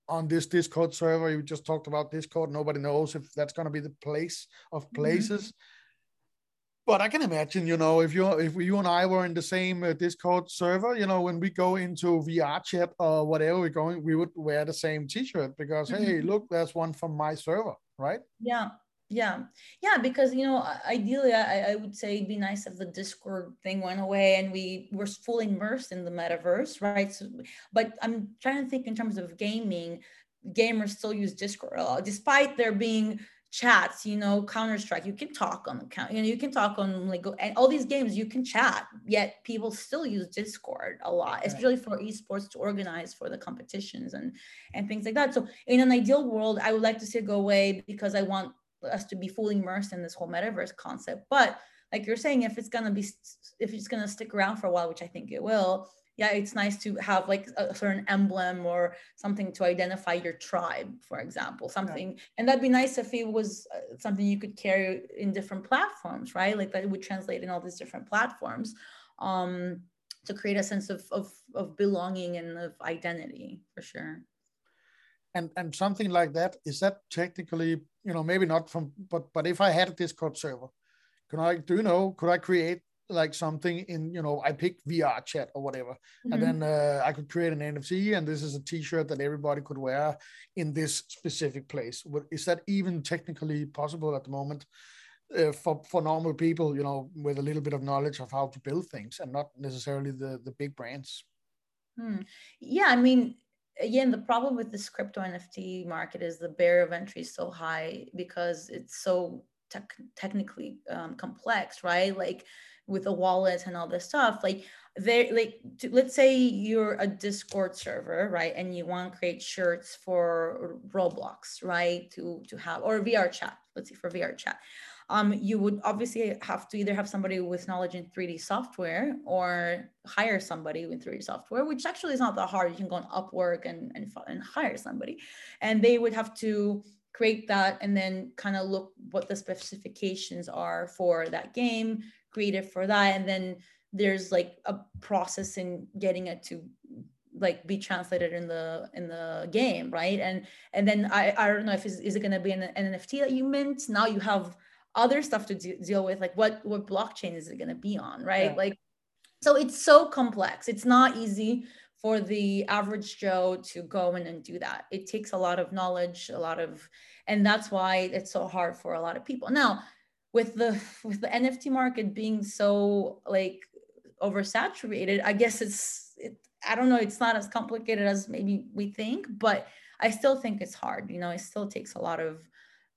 [SPEAKER 1] on this Discord server. You just talked about Discord. Nobody knows if that's going to be the place of mm-hmm. places. Mm-hmm. But I can imagine, you know, if you if you and I were in the same uh, Discord server, you know, when we go into VR chat or whatever we're going, we would wear the same T-shirt because mm-hmm. hey, look, that's one from my server, right?
[SPEAKER 2] Yeah, yeah. Yeah because you know ideally I, I would say it'd be nice if the discord thing went away and we were fully immersed in the metaverse right? So, but i'm trying to think in terms of gaming gamers still use discord a lot despite there being chats you know counter strike you can talk on the count you know you can talk on like and all these games you can chat yet people still use discord a lot right. especially for esports to organize for the competitions and and things like that. So in an ideal world i would like to see it go away because i want us to be fully immersed in this whole metaverse concept. But like you're saying, if it's gonna be if it's gonna stick around for a while, which I think it will, yeah, it's nice to have like a certain emblem or something to identify your tribe, for example, something. Yeah. And that'd be nice if it was uh, something you could carry in different platforms, right? Like that would translate in all these different platforms um, to create a sense of, of, of belonging and of identity for sure
[SPEAKER 1] and and something like that is that technically you know maybe not from but but if i had a discord server can i do you know could i create like something in you know i pick vr chat or whatever mm-hmm. and then uh, i could create an nfc and this is a t-shirt that everybody could wear in this specific place is that even technically possible at the moment uh, for for normal people you know with a little bit of knowledge of how to build things and not necessarily the the big brands
[SPEAKER 2] hmm. yeah i mean again the problem with this crypto nft market is the barrier of entry is so high because it's so technically um, complex right? Like with a wallet and all this stuff like they like to, let's say you're a discord server right? And you want to create shirts for roblox right? To to have or vr chat let's see for vr chat um, you would obviously have to either have somebody with knowledge in 3D software or hire somebody with 3D software, which actually is not that hard. You can go on Upwork and, and, and hire somebody. And they would have to create that and then kind of look what the specifications are for that game, create it for that. And then there's like a process in getting it to like be translated in the in the game right and and then i i don't know if is, is it going to be an, nft that you mint now you have other stuff to deal with like what what blockchain is it going to be on right? Yeah. like so it's so complex. It's not easy for the average joe to go in and do that. It takes a lot of knowledge a lot of and that's why it's so hard for a lot of people. Now with the with the nft market being so like oversaturated i guess it's it, i don't know it's not as complicated as maybe we think but i still think it's hard you know? It still takes a lot of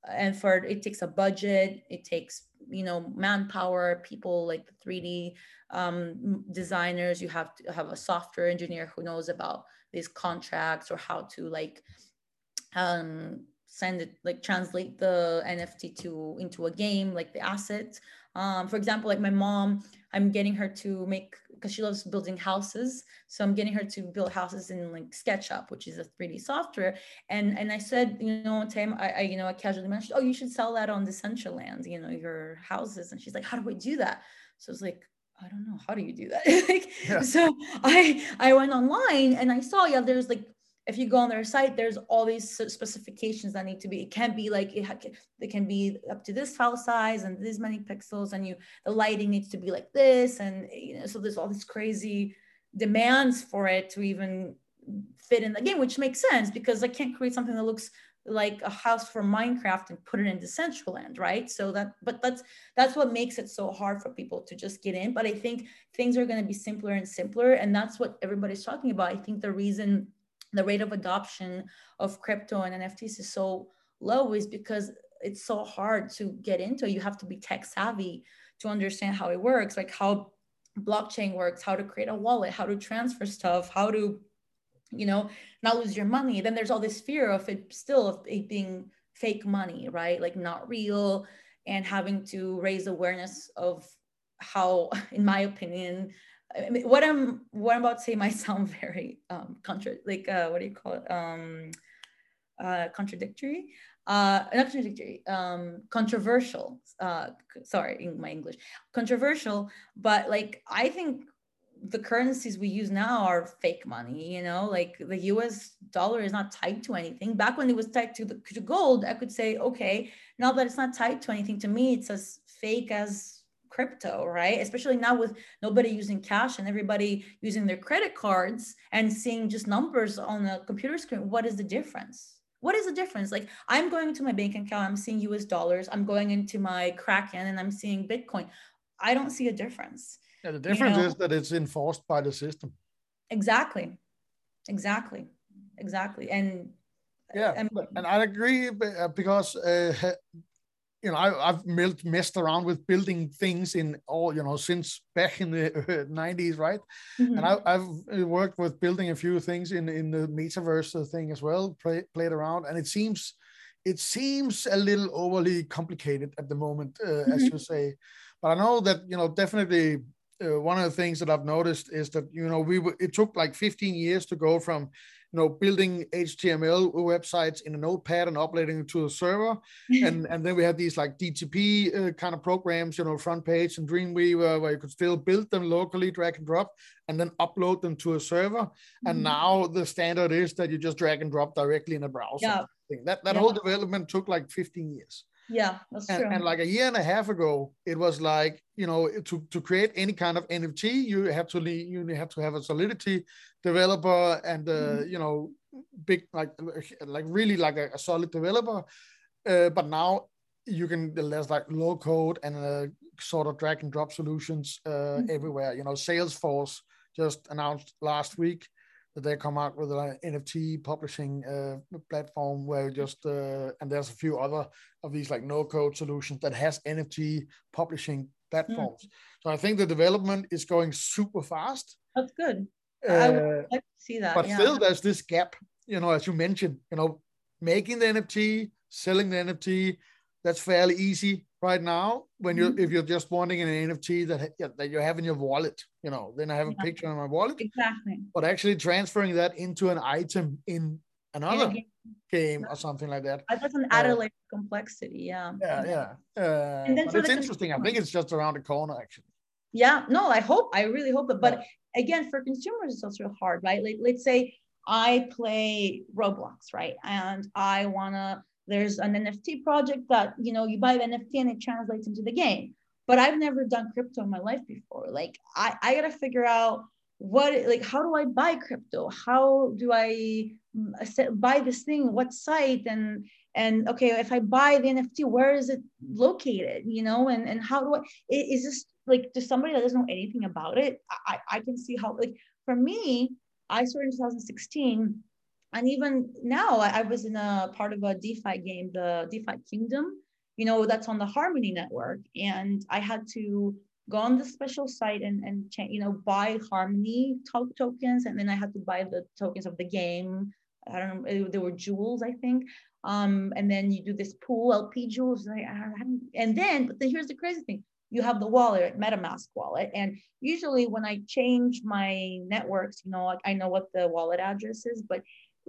[SPEAKER 2] and for it takes a budget it takes you know manpower people like the 3d um, designers. You have to have a software engineer who knows about these contracts or how to like um, send it like translate the nft to into a game like the asset um, for example like my mom i'm getting her to make because she loves building houses. So I'm getting her to build houses in like SketchUp, which is a 3D software. And and I said, you know, one time I, I you know I casually mentioned, oh, you should sell that on Decentraland, you know, your houses. And she's like, how do I do that? So I was like, I don't know, how do you do that? [LAUGHS] like, yeah. so I I went online and I saw, yeah, there's like if you go on their site, there's all these specifications that need to be. It can't be like it, it can be up to this file size and this many pixels, and you the lighting needs to be like this, and you know, so there's all these crazy demands for it to even fit in the game, which makes sense because I can't create something that looks like a house for Minecraft and put it in Decentraland, right? So that, but that's that's what makes it so hard for people to just get in. But I think things are going to be simpler and simpler, and that's what everybody's talking about. I think the reason the rate of adoption of crypto and NFTs is so low is because it's so hard to get into. You have to be tech savvy to understand how it works, like how blockchain works, how to create a wallet, how to transfer stuff, how to you know, not lose your money. Then there's all this fear of it still of it being fake money, right? Like not real and having to raise awareness of how, [LAUGHS] in my opinion, I mean, what I'm what I'm about to say might [LAUGHS] sound very um contra like uh what do you call it? Um uh contradictory. Uh not contradictory, um controversial. Uh sorry in my English. Controversial, but like I think the currencies we use now are fake money you know like the us dollar is not tied to anything back when it was tied to the to gold i could say okay now that it's not tied to anything to me it's as fake as crypto right especially now with nobody using cash and everybody using their credit cards and seeing just numbers on a computer screen what is the difference what is the difference like i'm going to my bank account i'm seeing us dollars i'm going into my kraken and i'm seeing bitcoin i don't see a difference
[SPEAKER 1] yeah, the difference you know? is that it's enforced by the system.
[SPEAKER 2] Exactly. Exactly. Exactly. And
[SPEAKER 1] yeah, and, and I agree uh, because uh, you know I, have messed around with building things in all you know since back in the [LAUGHS] 90s, right? Mm-hmm. And I, have uh, worked with building a few things in in the metaverse thing as well, play, played around, and it seems it seems a little overly complicated at the moment, uh, mm-hmm. as you say. But I know that you know definitely uh, one of the things that I've noticed is that you know we it took like 15 years to go from you know building HTML websites in a notepad and uploading to a server, [LAUGHS] and and then we had these like DTP uh, kind of programs, you know, front page and Dreamweaver where you could still build them locally, drag and drop, and then upload them to a server. Mm-hmm. And now the standard is that you just drag and drop directly in a browser. Yeah. That that yeah. whole development took like 15 years.
[SPEAKER 2] Yeah, that's and,
[SPEAKER 1] true. And like a year and a half ago, it was like you know to to create any kind of NFT, you have to you have to have a Solidity developer and uh, mm-hmm. you know big like like really like a, a solid developer. Uh, but now you can there's like low code and uh, sort of drag and drop solutions uh, mm-hmm. everywhere. You know, Salesforce just announced last week that they come out with an NFT publishing uh, platform where just uh, and there's a few other of these like no code solutions that has NFT publishing platforms. Mm. So I think the development is going super fast.
[SPEAKER 2] That's good. Uh, I would like to see that.
[SPEAKER 1] But yeah. still, there's this gap. You know, as you mentioned, you know, making the NFT, selling the NFT, that's fairly easy right now when you mm-hmm. if you're just wanting an nft that that you have in your wallet you know then i have a picture in my wallet.
[SPEAKER 2] Exactly.
[SPEAKER 1] But actually transferring that into an item in another game. game or something like that.
[SPEAKER 2] That's an added uh, layer of complexity yeah.
[SPEAKER 1] Yeah yeah. uh, and then but it's interesting. I think it's just around the corner actually.
[SPEAKER 2] Yeah. No i hope i really hope it but yeah. again for consumers it's also hard right? Like let's say i play roblox right? And i want to there's an NFT project that, you know, you buy the NFT and it translates into the game. But I've never done crypto in my life before. Like I, I gotta figure out what like how do I buy crypto? How do I mm, buy this thing? What site? And and okay, if I buy the NFT, where is it located? You know, and and how do I is this like to somebody that doesn't know anything about it? I, I can see how like for me, I started in 2016 and even now I, I, was in a part of a defi game the defi kingdom you know that's on the harmony network. And i had to go on the special site and and you know buy harmony to- tokens. And then i had to buy the tokens of the game. I don't know they were jewels i think. Um and then you do this pool lp jewels. And then but then here's the crazy thing. You have the wallet metamask wallet. And usually when i change my networks you know i know what the wallet address is but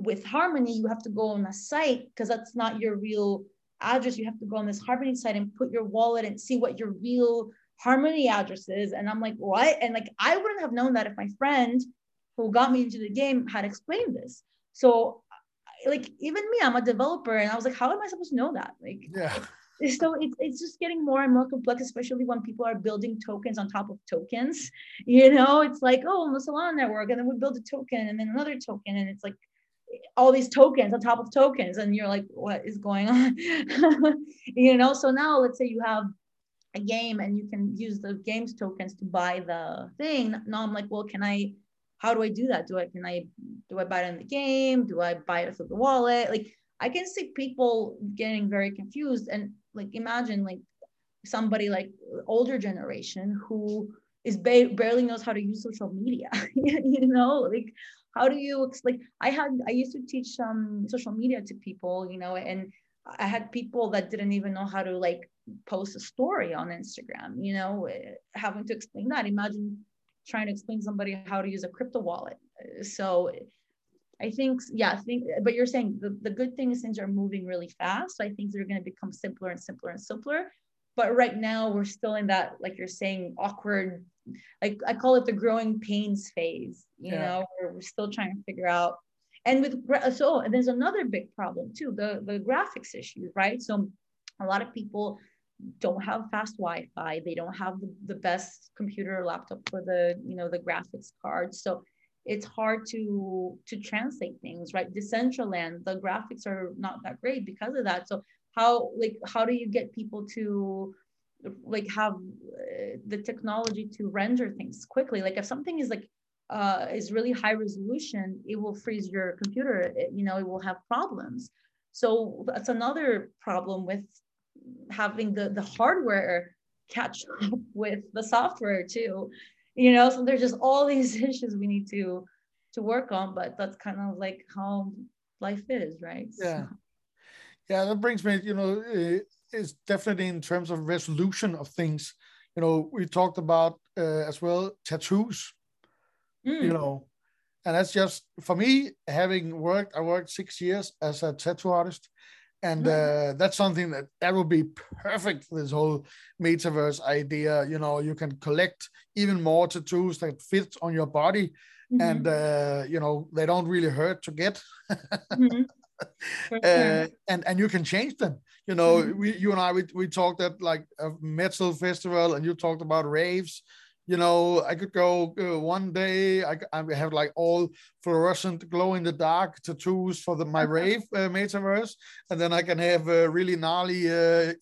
[SPEAKER 2] with Harmony, you have to go on a site because that's not your real address. You have to go on this Harmony site and put your wallet and see what your real Harmony address is. And I'm like, what? And like, I wouldn't have known that if my friend who got me into the game had explained this. So, like, even me, I'm a developer, and I was like, how am I supposed to know that? Like,
[SPEAKER 1] yeah. [LAUGHS]
[SPEAKER 2] So it's, it's just getting more and more complex, especially when people are building tokens on top of tokens. [LAUGHS] You know, it's like, oh, on the Solana network, and then we build a token and then another token. And it's like, all these tokens on top of tokens and you're like what is going on? [LAUGHS] You know so now let's say you have a game and you can use the games tokens to buy the thing. Now i'm like well can i how do i do that? Do i can i do i buy it in the game? Do i buy it through the wallet? Like i can see people getting very confused and like imagine like somebody like older generation who is ba- barely knows how to use social media [LAUGHS] you know? Like how do you like i had i used to teach um social media to people you know and i had people that didn't even know how to like post a story on instagram you know eh, having to explain that. Imagine trying to explain somebody how to use a crypto wallet. So i think yeah i think but you're saying the, the good thing is things are moving really fast. So i think they're going to become simpler and simpler and simpler. But right now we're still in that like you're saying awkward like i call it the growing pains phase you yeah. know where we're still trying to figure out. And with so and there's another big problem too the the graphics issues right? So a lot of people don't have fast wi-fi. They don't have the, the best computer or laptop for the you know the graphics card so it's hard to to translate things right? Decentraland the graphics are not that great because of that. So how like how do you get people to like have uh, the technology to render things quickly. Like if something is like uh, is really high resolution it will freeze your computer. It, you know it will have problems. So that's another problem with having the the hardware catch [LAUGHS] up with the software too. You know so there's just all [LAUGHS] these issues we need to to work on but that's kind of like how life is right?
[SPEAKER 1] Yeah. Yeah that brings me you know it's definitely in terms of resolution of things you know we talked about uh, as well tattoos mm. you know and that's just for me having worked i worked six years as a tattoo artist and uh, that's something that that will be perfect for this whole metaverse idea you know you can collect even more tattoos that fit on your body mm-hmm. and uh, you know they don't really hurt to get [LAUGHS] mm-hmm. Uh, [LAUGHS] and and you can change them you know mm-hmm. we you and i we, we talked at like a metal festival and you talked about raves you know, I could go uh, one day. I, I have like all fluorescent, glow in the dark tattoos for the my [LAUGHS] rave uh, metaverse, and then I can have a really gnarly uh,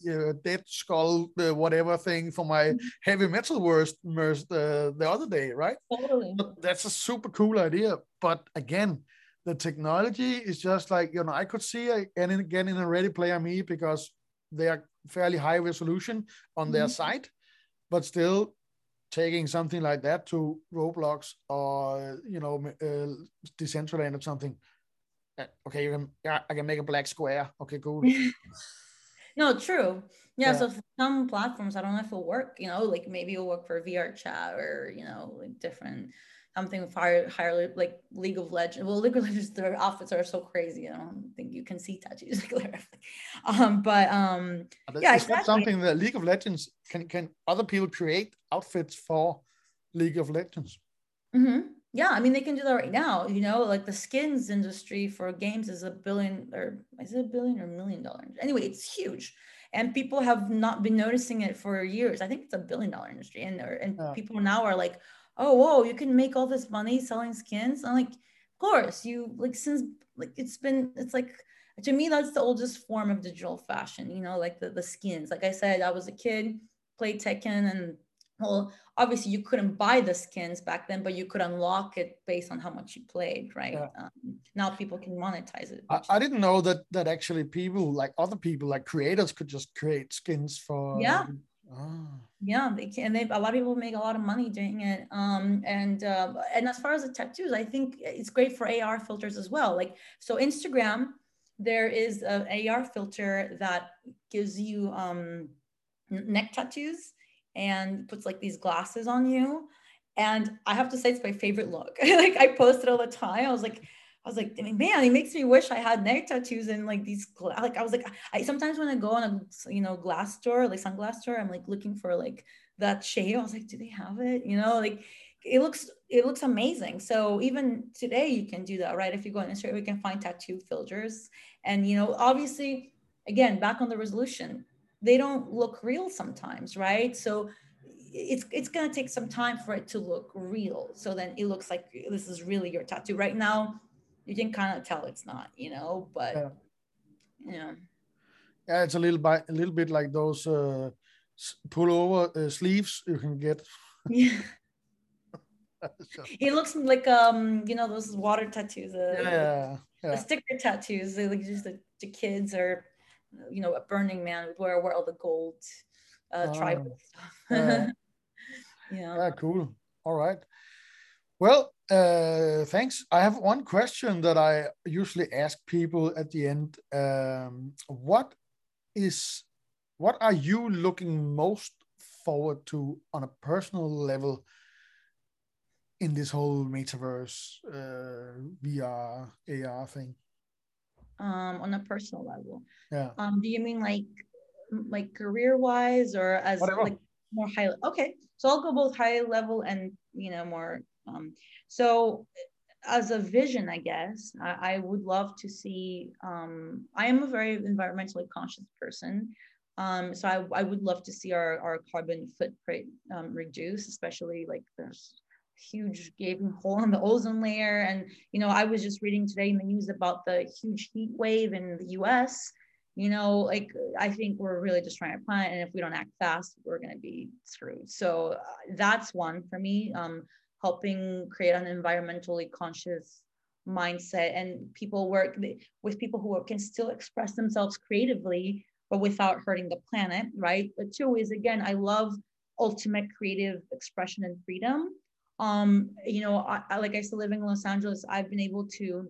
[SPEAKER 1] dead skull, uh, whatever thing for my mm-hmm. heavy metal worst uh, the other day, right? Totally. That's a super cool idea, but again, the technology is just like you know I could see again and again in a Ready Player Me because they are fairly high resolution on mm-hmm. their site, but still taking something like that to Roblox or you know uh, Decentraland or something. Uh, okay, you can yeah, I can make a black square. Okay, cool. [LAUGHS]
[SPEAKER 2] no, true. Yeah, yeah, so some platforms, I don't know if it'll work. You know, like maybe it'll work for VR chat or you know, like different something higher, higher like League of Legends. Well, League of Legends, their outfits are so crazy. I don't think you can see tattoos [LAUGHS] clearly. um, but um,
[SPEAKER 1] yeah, it's exactly. something that League of Legends can can other people create outfits for League of Legends.
[SPEAKER 2] Mm-hmm. Yeah, I mean they can do that right now. You know, like the skins industry for games is a billion or is it a billion or a million dollars? Anyway, it's huge and people have not been noticing it for years. I think it's a billion dollar industry, and and yeah. people now are like, oh whoa you can make all this money selling skins i'm like of course you like since like it's been it's like to me that's the oldest form of digital fashion you know like the, the skins like i said i was a kid played tekken and well obviously you couldn't buy the skins back then but you could unlock it based on how much you played right yeah. um, now people can monetize it
[SPEAKER 1] I, I, didn't know that that actually people like other people like creators could just create skins for
[SPEAKER 2] yeah Oh. Yeah, they can. They a lot of people make a lot of money doing it. Um, and uh, and as far as the tattoos, I think it's great for AR filters as well. Like so, Instagram, there is an AR filter that gives you um, neck tattoos and puts like these glasses on you. And I have to say, it's my favorite look. [LAUGHS] like I post it all the time. I was like, I was like, man, it makes me wish I had neck tattoos and like these, like, I was like, I sometimes when I go on a, you know, glass store, like sunglass store, I'm like looking for like that shade. I was like, do they have it? You know, like it looks, it looks amazing. So even today you can do that, right? If you go on Instagram, we can find tattoo filters and, you know, obviously again, back on the resolution, they don't look real sometimes, right? So it's it's gonna take some time for it to look real. So then it looks like this is really your tattoo. Right now, you can kind of tell it's not, you know, but yeah.
[SPEAKER 1] yeah. Yeah, it's a little bit a little bit like those uh pullover uh, sleeves you can get.
[SPEAKER 2] Yeah. [LAUGHS] He looks like um, you know, those water tattoos. Uh,
[SPEAKER 1] yeah, yeah.
[SPEAKER 2] Sticker tattoos. They like just the, the kids or you know, a Burning Man where where all the gold uh, oh, tribal stuff.
[SPEAKER 1] yeah. [LAUGHS] yeah. Yeah, cool. All right. Well, uh, thanks. I have one question that I usually ask people at the end. Um, what is what are you looking most forward to on a personal level in this whole metaverse uh, VR AR thing?
[SPEAKER 2] Um, on a personal level.
[SPEAKER 1] Yeah.
[SPEAKER 2] Um, do you mean like like career wise or as Whatever. like more high? Okay, so I'll go both high level and you know more. Um, so as a vision, I guess I, I would love to see. Um, I am a very environmentally conscious person. Um, so I, I would love to see our, our carbon footprint um, reduce, especially like there's huge gaping hole in the ozone layer. And, you know, I was just reading today in the news about the huge heat wave in the US. You know, like I think we're really destroying our planet. And if we don't act fast, we're going to be screwed. So uh, that's one for me, um, helping create an environmentally conscious mindset and people work with people who can still express themselves creatively but without hurting the planet, right? But two is again, I love ultimate creative expression and freedom. Um, you know, I, I, like I said, living in Los Angeles, I've been able to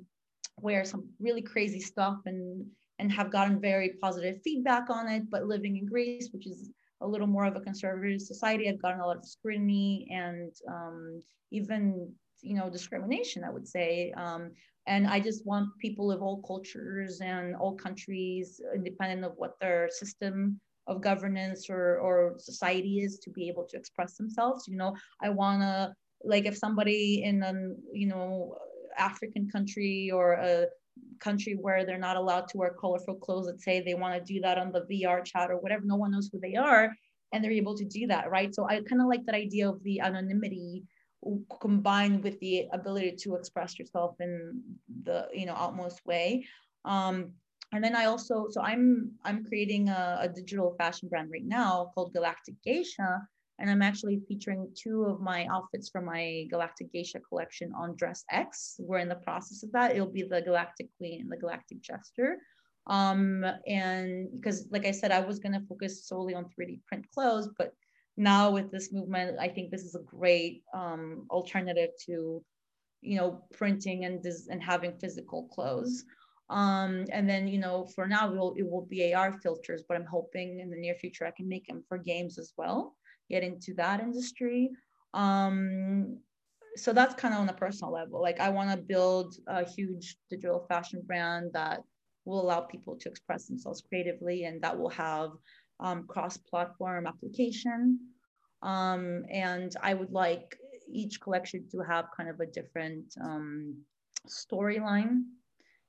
[SPEAKER 2] wear some really crazy stuff and and have gotten very positive feedback on it. But living in Greece, which is a little more of a conservative society, I've gotten a lot of scrutiny and um, even you know discrimination. I would say. Um, and I just want people of all cultures and all countries, independent of what their system of governance or, or society is, to be able to express themselves. You know, I want to, like, if somebody in an, you know, African country or a country where they're not allowed to wear colorful clothes, let's say they want to do that on the VR chat or whatever, no one knows who they are, and they're able to do that, right? So I kind of like that idea of the anonymity combined with the ability to express yourself in the you know utmost way um, and then i also so i'm i'm creating a, a, digital fashion brand right now called galactic geisha and i'm actually featuring two of my outfits from my galactic geisha collection on DressX. We're in the process of that. It'll be the galactic queen and the galactic jester. Um, and because like i said i was going to focus solely on 3d print clothes but now with this movement, I think this is a great um, alternative to, you know, printing and and having physical clothes. Um, and then, you know, for now, it will, it will be AR filters, but I'm hoping in the near future I can make them for games as well, get into that industry. Um, so that's kind of on a personal level. Like I want to build a huge digital fashion brand that will allow people to express themselves creatively and that will have um, cross-platform application. Um, and I would like each collection to have kind of a different um, storyline,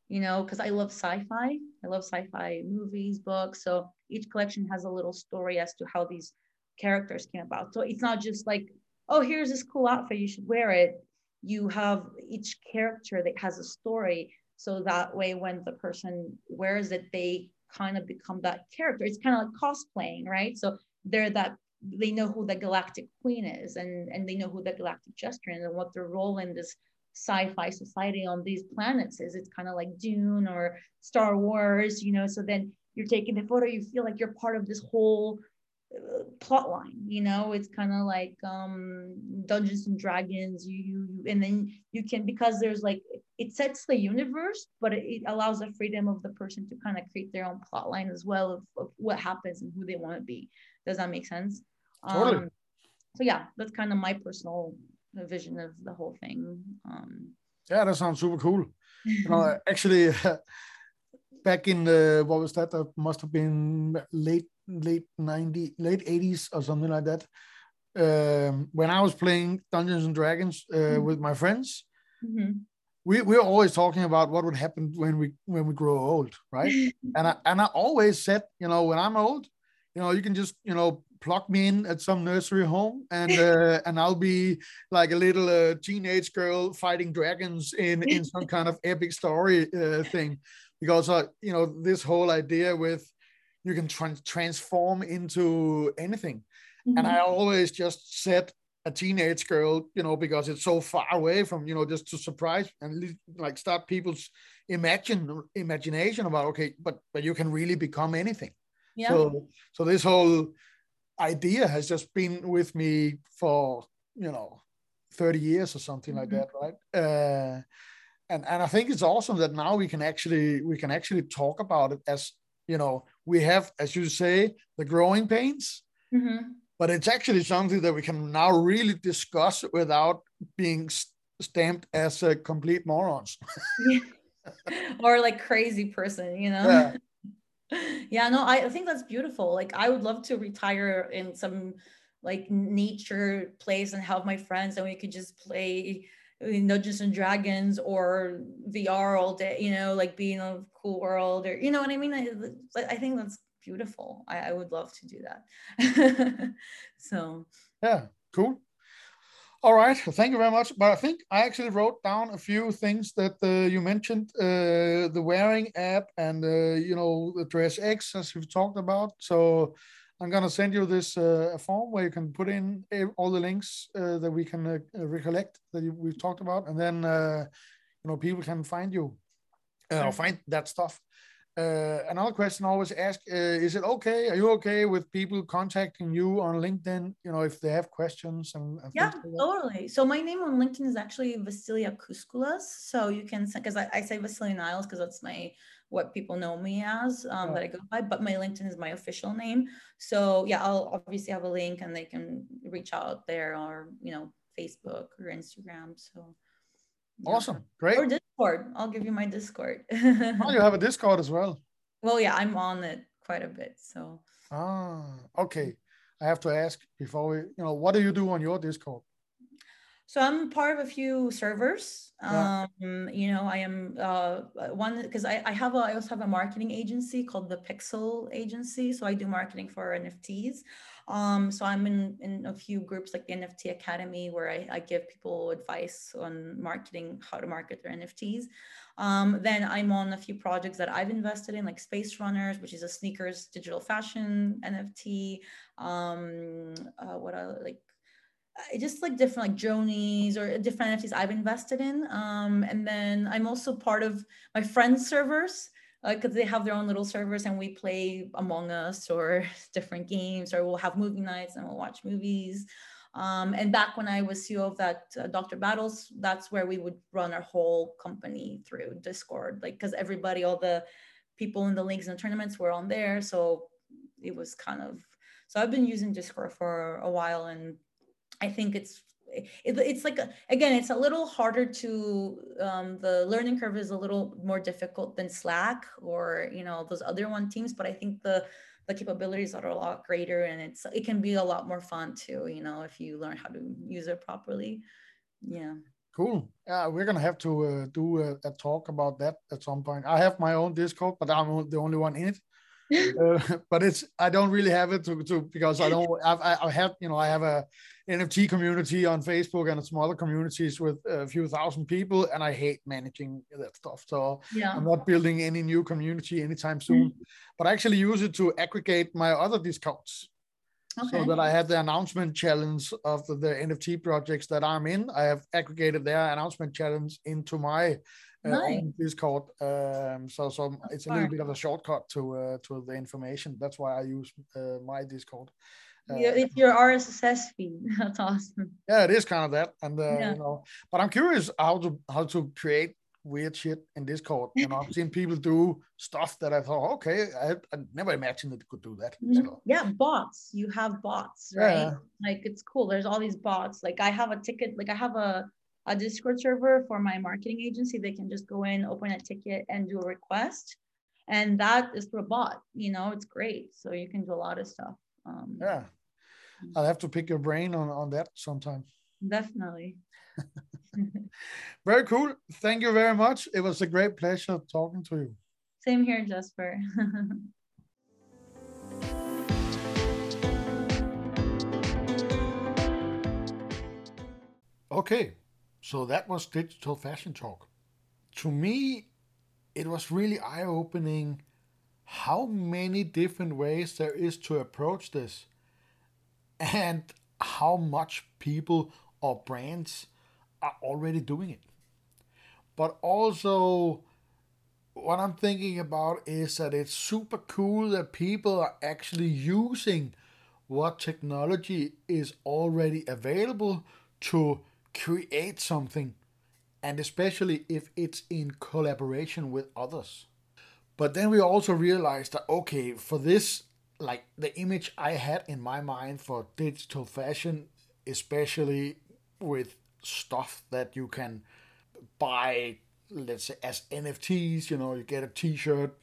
[SPEAKER 2] you know, because I love sci-fi. I love sci-fi movies, books. So each collection has a little story as to how these characters came about. So it's not just like, oh, here's this cool outfit, you should wear it. You have each character that has a story. So that way, when the person wears it, they kind of become that character. It's kind of like cosplaying, right? So they're that they know who the galactic queen is and and they know who the galactic jester is and what their role in this sci-fi society on these planets is. It's kind of like Dune or Star Wars, you know. So then you're taking the photo, you feel like you're part of this whole plot line you know? It's kind of like um dungeons and dragons you, you and then you can because there's like it sets the universe but it, it allows the freedom of the person to kind of create their own plot line as well of, of what happens and who they want to be. Does that make sense?
[SPEAKER 1] Totally. Um,
[SPEAKER 2] so yeah that's kind of my personal vision of the whole thing um.
[SPEAKER 1] Yeah that sounds super cool. [LAUGHS] You know, actually [LAUGHS] back in the what was that that must have been late late 90 late 80s or something like that um, when i was playing dungeons and dragons uh, mm-hmm. with my friends mm-hmm. we, we were always talking about what would happen when we when we grow old right [LAUGHS] and i and i always said you know when i'm old you know you can just you know plug me in at some nursery home, and uh, [LAUGHS] and I'll be like a little uh, teenage girl fighting dragons in in some kind of epic story uh, thing, because uh, you know this whole idea with you can tra- transform into anything, mm-hmm. and I always just said a teenage girl, you know, because it's so far away from, you know, just to surprise and like start people's imagine imagination about okay, but but you can really become anything. Yeah. So so this whole idea has just been with me for you know 30 years or something mm-hmm. like that, right? Uh, and and I think it's awesome that now we can actually we can actually talk about it as you know we have as you say the growing pains. Mm-hmm but it's actually something that we can now really discuss without being stamped as a complete morons [LAUGHS]
[SPEAKER 2] or like crazy person you know yeah. [LAUGHS] yeah no I, I think that's beautiful like i would love to retire in some like nature place and have my friends and we could just play Dungeons and Dragons or VR all day, you know, like being a cool world or you know what I mean. I, I think that's beautiful. I, I would love to do that. [LAUGHS] so
[SPEAKER 1] yeah, cool. All right, thank you very much. But I think I actually wrote down a few things that uh, you mentioned: uh, the Whering app and uh, you know the DressX, as we've talked about. So I'm gonna send you this uh, form where you can put in all the links uh, that we can uh, recollect that you, we've talked about, and then you know people can find you or find that stuff. Uh, another question I always ask uh, is it okay? Are you okay with people contacting you on LinkedIn? You know, if they have questions and, and
[SPEAKER 2] yeah, like totally. So my name on LinkedIn is actually Vasilia Kouskoulas. So you can because I, I, say Vasilia Niles because that's my what people know me as um, that I go by. But my LinkedIn is my official name. So yeah, I'll obviously have a link and they can reach out there or you know Facebook or Instagram. So
[SPEAKER 1] yeah. awesome, great.
[SPEAKER 2] Or Discord. I'll give you my Discord.
[SPEAKER 1] oh, [LAUGHS] you have a Discord as well.
[SPEAKER 2] Well, yeah, I'm on it quite a bit. So.
[SPEAKER 1] Ah, okay. I have to ask before we, you know, what do you do on your Discord?
[SPEAKER 2] So I'm part of a few servers. Yeah. Um, you know, I am uh, one because I, I have a I also have a marketing agency called the Pixel Agency. So I do marketing for NFTs. Um, so I'm in, in a few groups like the NFT Academy where I, I give people advice on marketing, how to market their NFTs. Um, then I'm on a few projects that I've invested in, like Space Runners, which is a sneakers digital fashion NFT. Um, uh, what I like uh, just like different like Jonies or different NFTs I've invested in. Um, and then I'm also part of my friends' servers because uh, they have their own little servers and we play Among Us or [LAUGHS] different games, or we'll have movie nights and we'll watch movies. Um, and back when I was CEO of that uh, Dr. Battles, that's where we would run our whole company through Discord, like because everybody, all the people in the leagues and tournaments were on there. So it was kind of, so I've been using Discord for a while and I think it's it, it's like a, again it's a little harder to um, the learning curve is a little more difficult than slack or you know those other one teams but i think the the capabilities are a lot greater and it's it can be a lot more fun too you know if you learn how to use it properly. Yeah.
[SPEAKER 1] Cool. Yeah we're gonna have to uh, do a, a, talk about that at some point. I have my own discord but i'm the only one in it. [LAUGHS] Uh, [LAUGHS] but it's I don't really have it to, to because I [LAUGHS] don't I've, I have you know I have a NFT community on Facebook and some other communities with a few thousand people and I hate managing that stuff so yeah. I'm not building any new community anytime soon mm-hmm. but I actually use it to aggregate my other Discords okay. so that I have the announcement challenge of the, the NFT projects that I'm in I have aggregated their announcement challenge into my uh, nice. Discord. Um, so so That's it's a little bit of a shortcut to uh, to the information. That's why I use uh, my Discord.
[SPEAKER 2] Uh, it's your RSS feed. [LAUGHS] That's awesome.
[SPEAKER 1] Yeah, it is kind of that, and uh, yeah. you know, but I'm curious how to how to create weird shit in Discord. You know, I've seen people do stuff that I thought, okay, I, I never imagined that could do that.
[SPEAKER 2] Mm-hmm. So. Yeah, bots. You have bots, right? Yeah. Like it's cool. There's all these bots. Like I have a ticket. Like I have a a Discord server for my marketing agency. They can just go in, open a ticket, and do a request. And that is through a bot. You know, it's great. So you can do a lot of stuff. Um,
[SPEAKER 1] yeah. I'll have to pick your brain on, on that sometime.
[SPEAKER 2] Definitely. [LAUGHS]
[SPEAKER 1] very cool. Thank you very much. It was a great pleasure talking to you.
[SPEAKER 2] Same here, Jesper. [LAUGHS]
[SPEAKER 1] okay, so that was Digital Fashion Talk. To me, it was really eye opening how many different ways there is to approach this and how much people or brands are already doing it. But also, what I'm thinking about is that it's super cool that people are actually using what technology is already available to create something, and especially if it's in collaboration with others. But then we also realized that okay, for this, like the image I had in my mind for digital fashion, especially with stuff that you can buy, let's say as NFTs, you know, you get a t-shirt,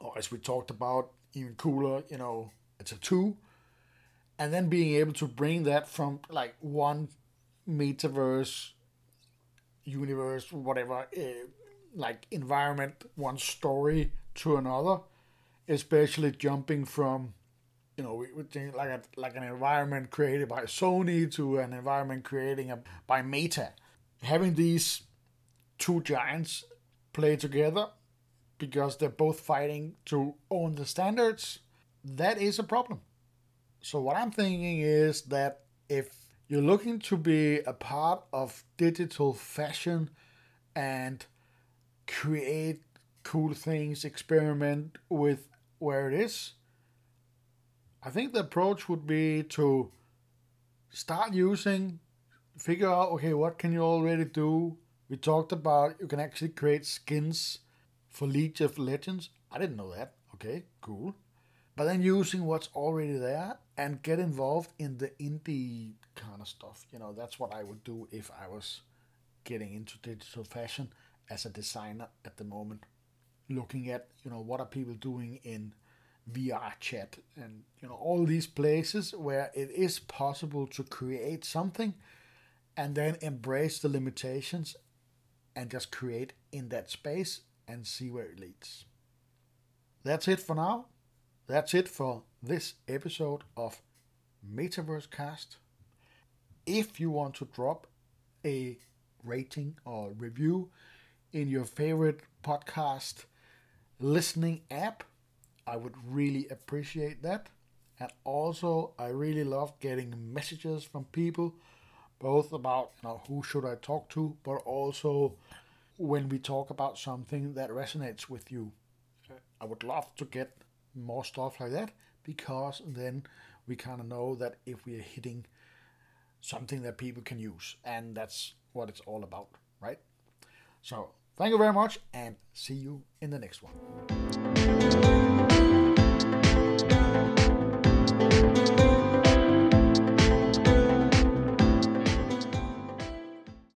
[SPEAKER 1] or as we talked about, even cooler, you know, it's a tattoo. And then being able to bring that from like one metaverse universe, whatever, uh, like environment, one story to another, especially jumping from you know, like a, like an environment created by Sony to an environment created by Meta. Having these two giants play together because they're both fighting to own the standards, that is a problem. So what I'm thinking is that if you're looking to be a part of digital fashion and create cool things, experiment with where it is, I think the approach would be to start using, figure out, okay, what can you already do? We talked about you can actually create skins for League of Legends. I didn't know that. Okay, cool. But then using what's already there and get involved in the indie kind of stuff. You know, that's what I would do if I was getting into digital fashion as a designer at the moment. Looking at, you know, what are people doing in VR chat and you know all these places where it is possible to create something and then embrace the limitations and just create in that space and see where it leads. That's it for now. That's it for this episode of Metaverse Cast. If you want to drop a rating or review in your favorite podcast listening app, I would really appreciate that. And also, I really love getting messages from people, both about you know who should I talk to, but also when we talk about something that resonates with you. I would love to get more stuff like that because then we kind of know that if we are hitting something that people can use, and that's what it's all about, right? So, thank you very much, and see you in the next one.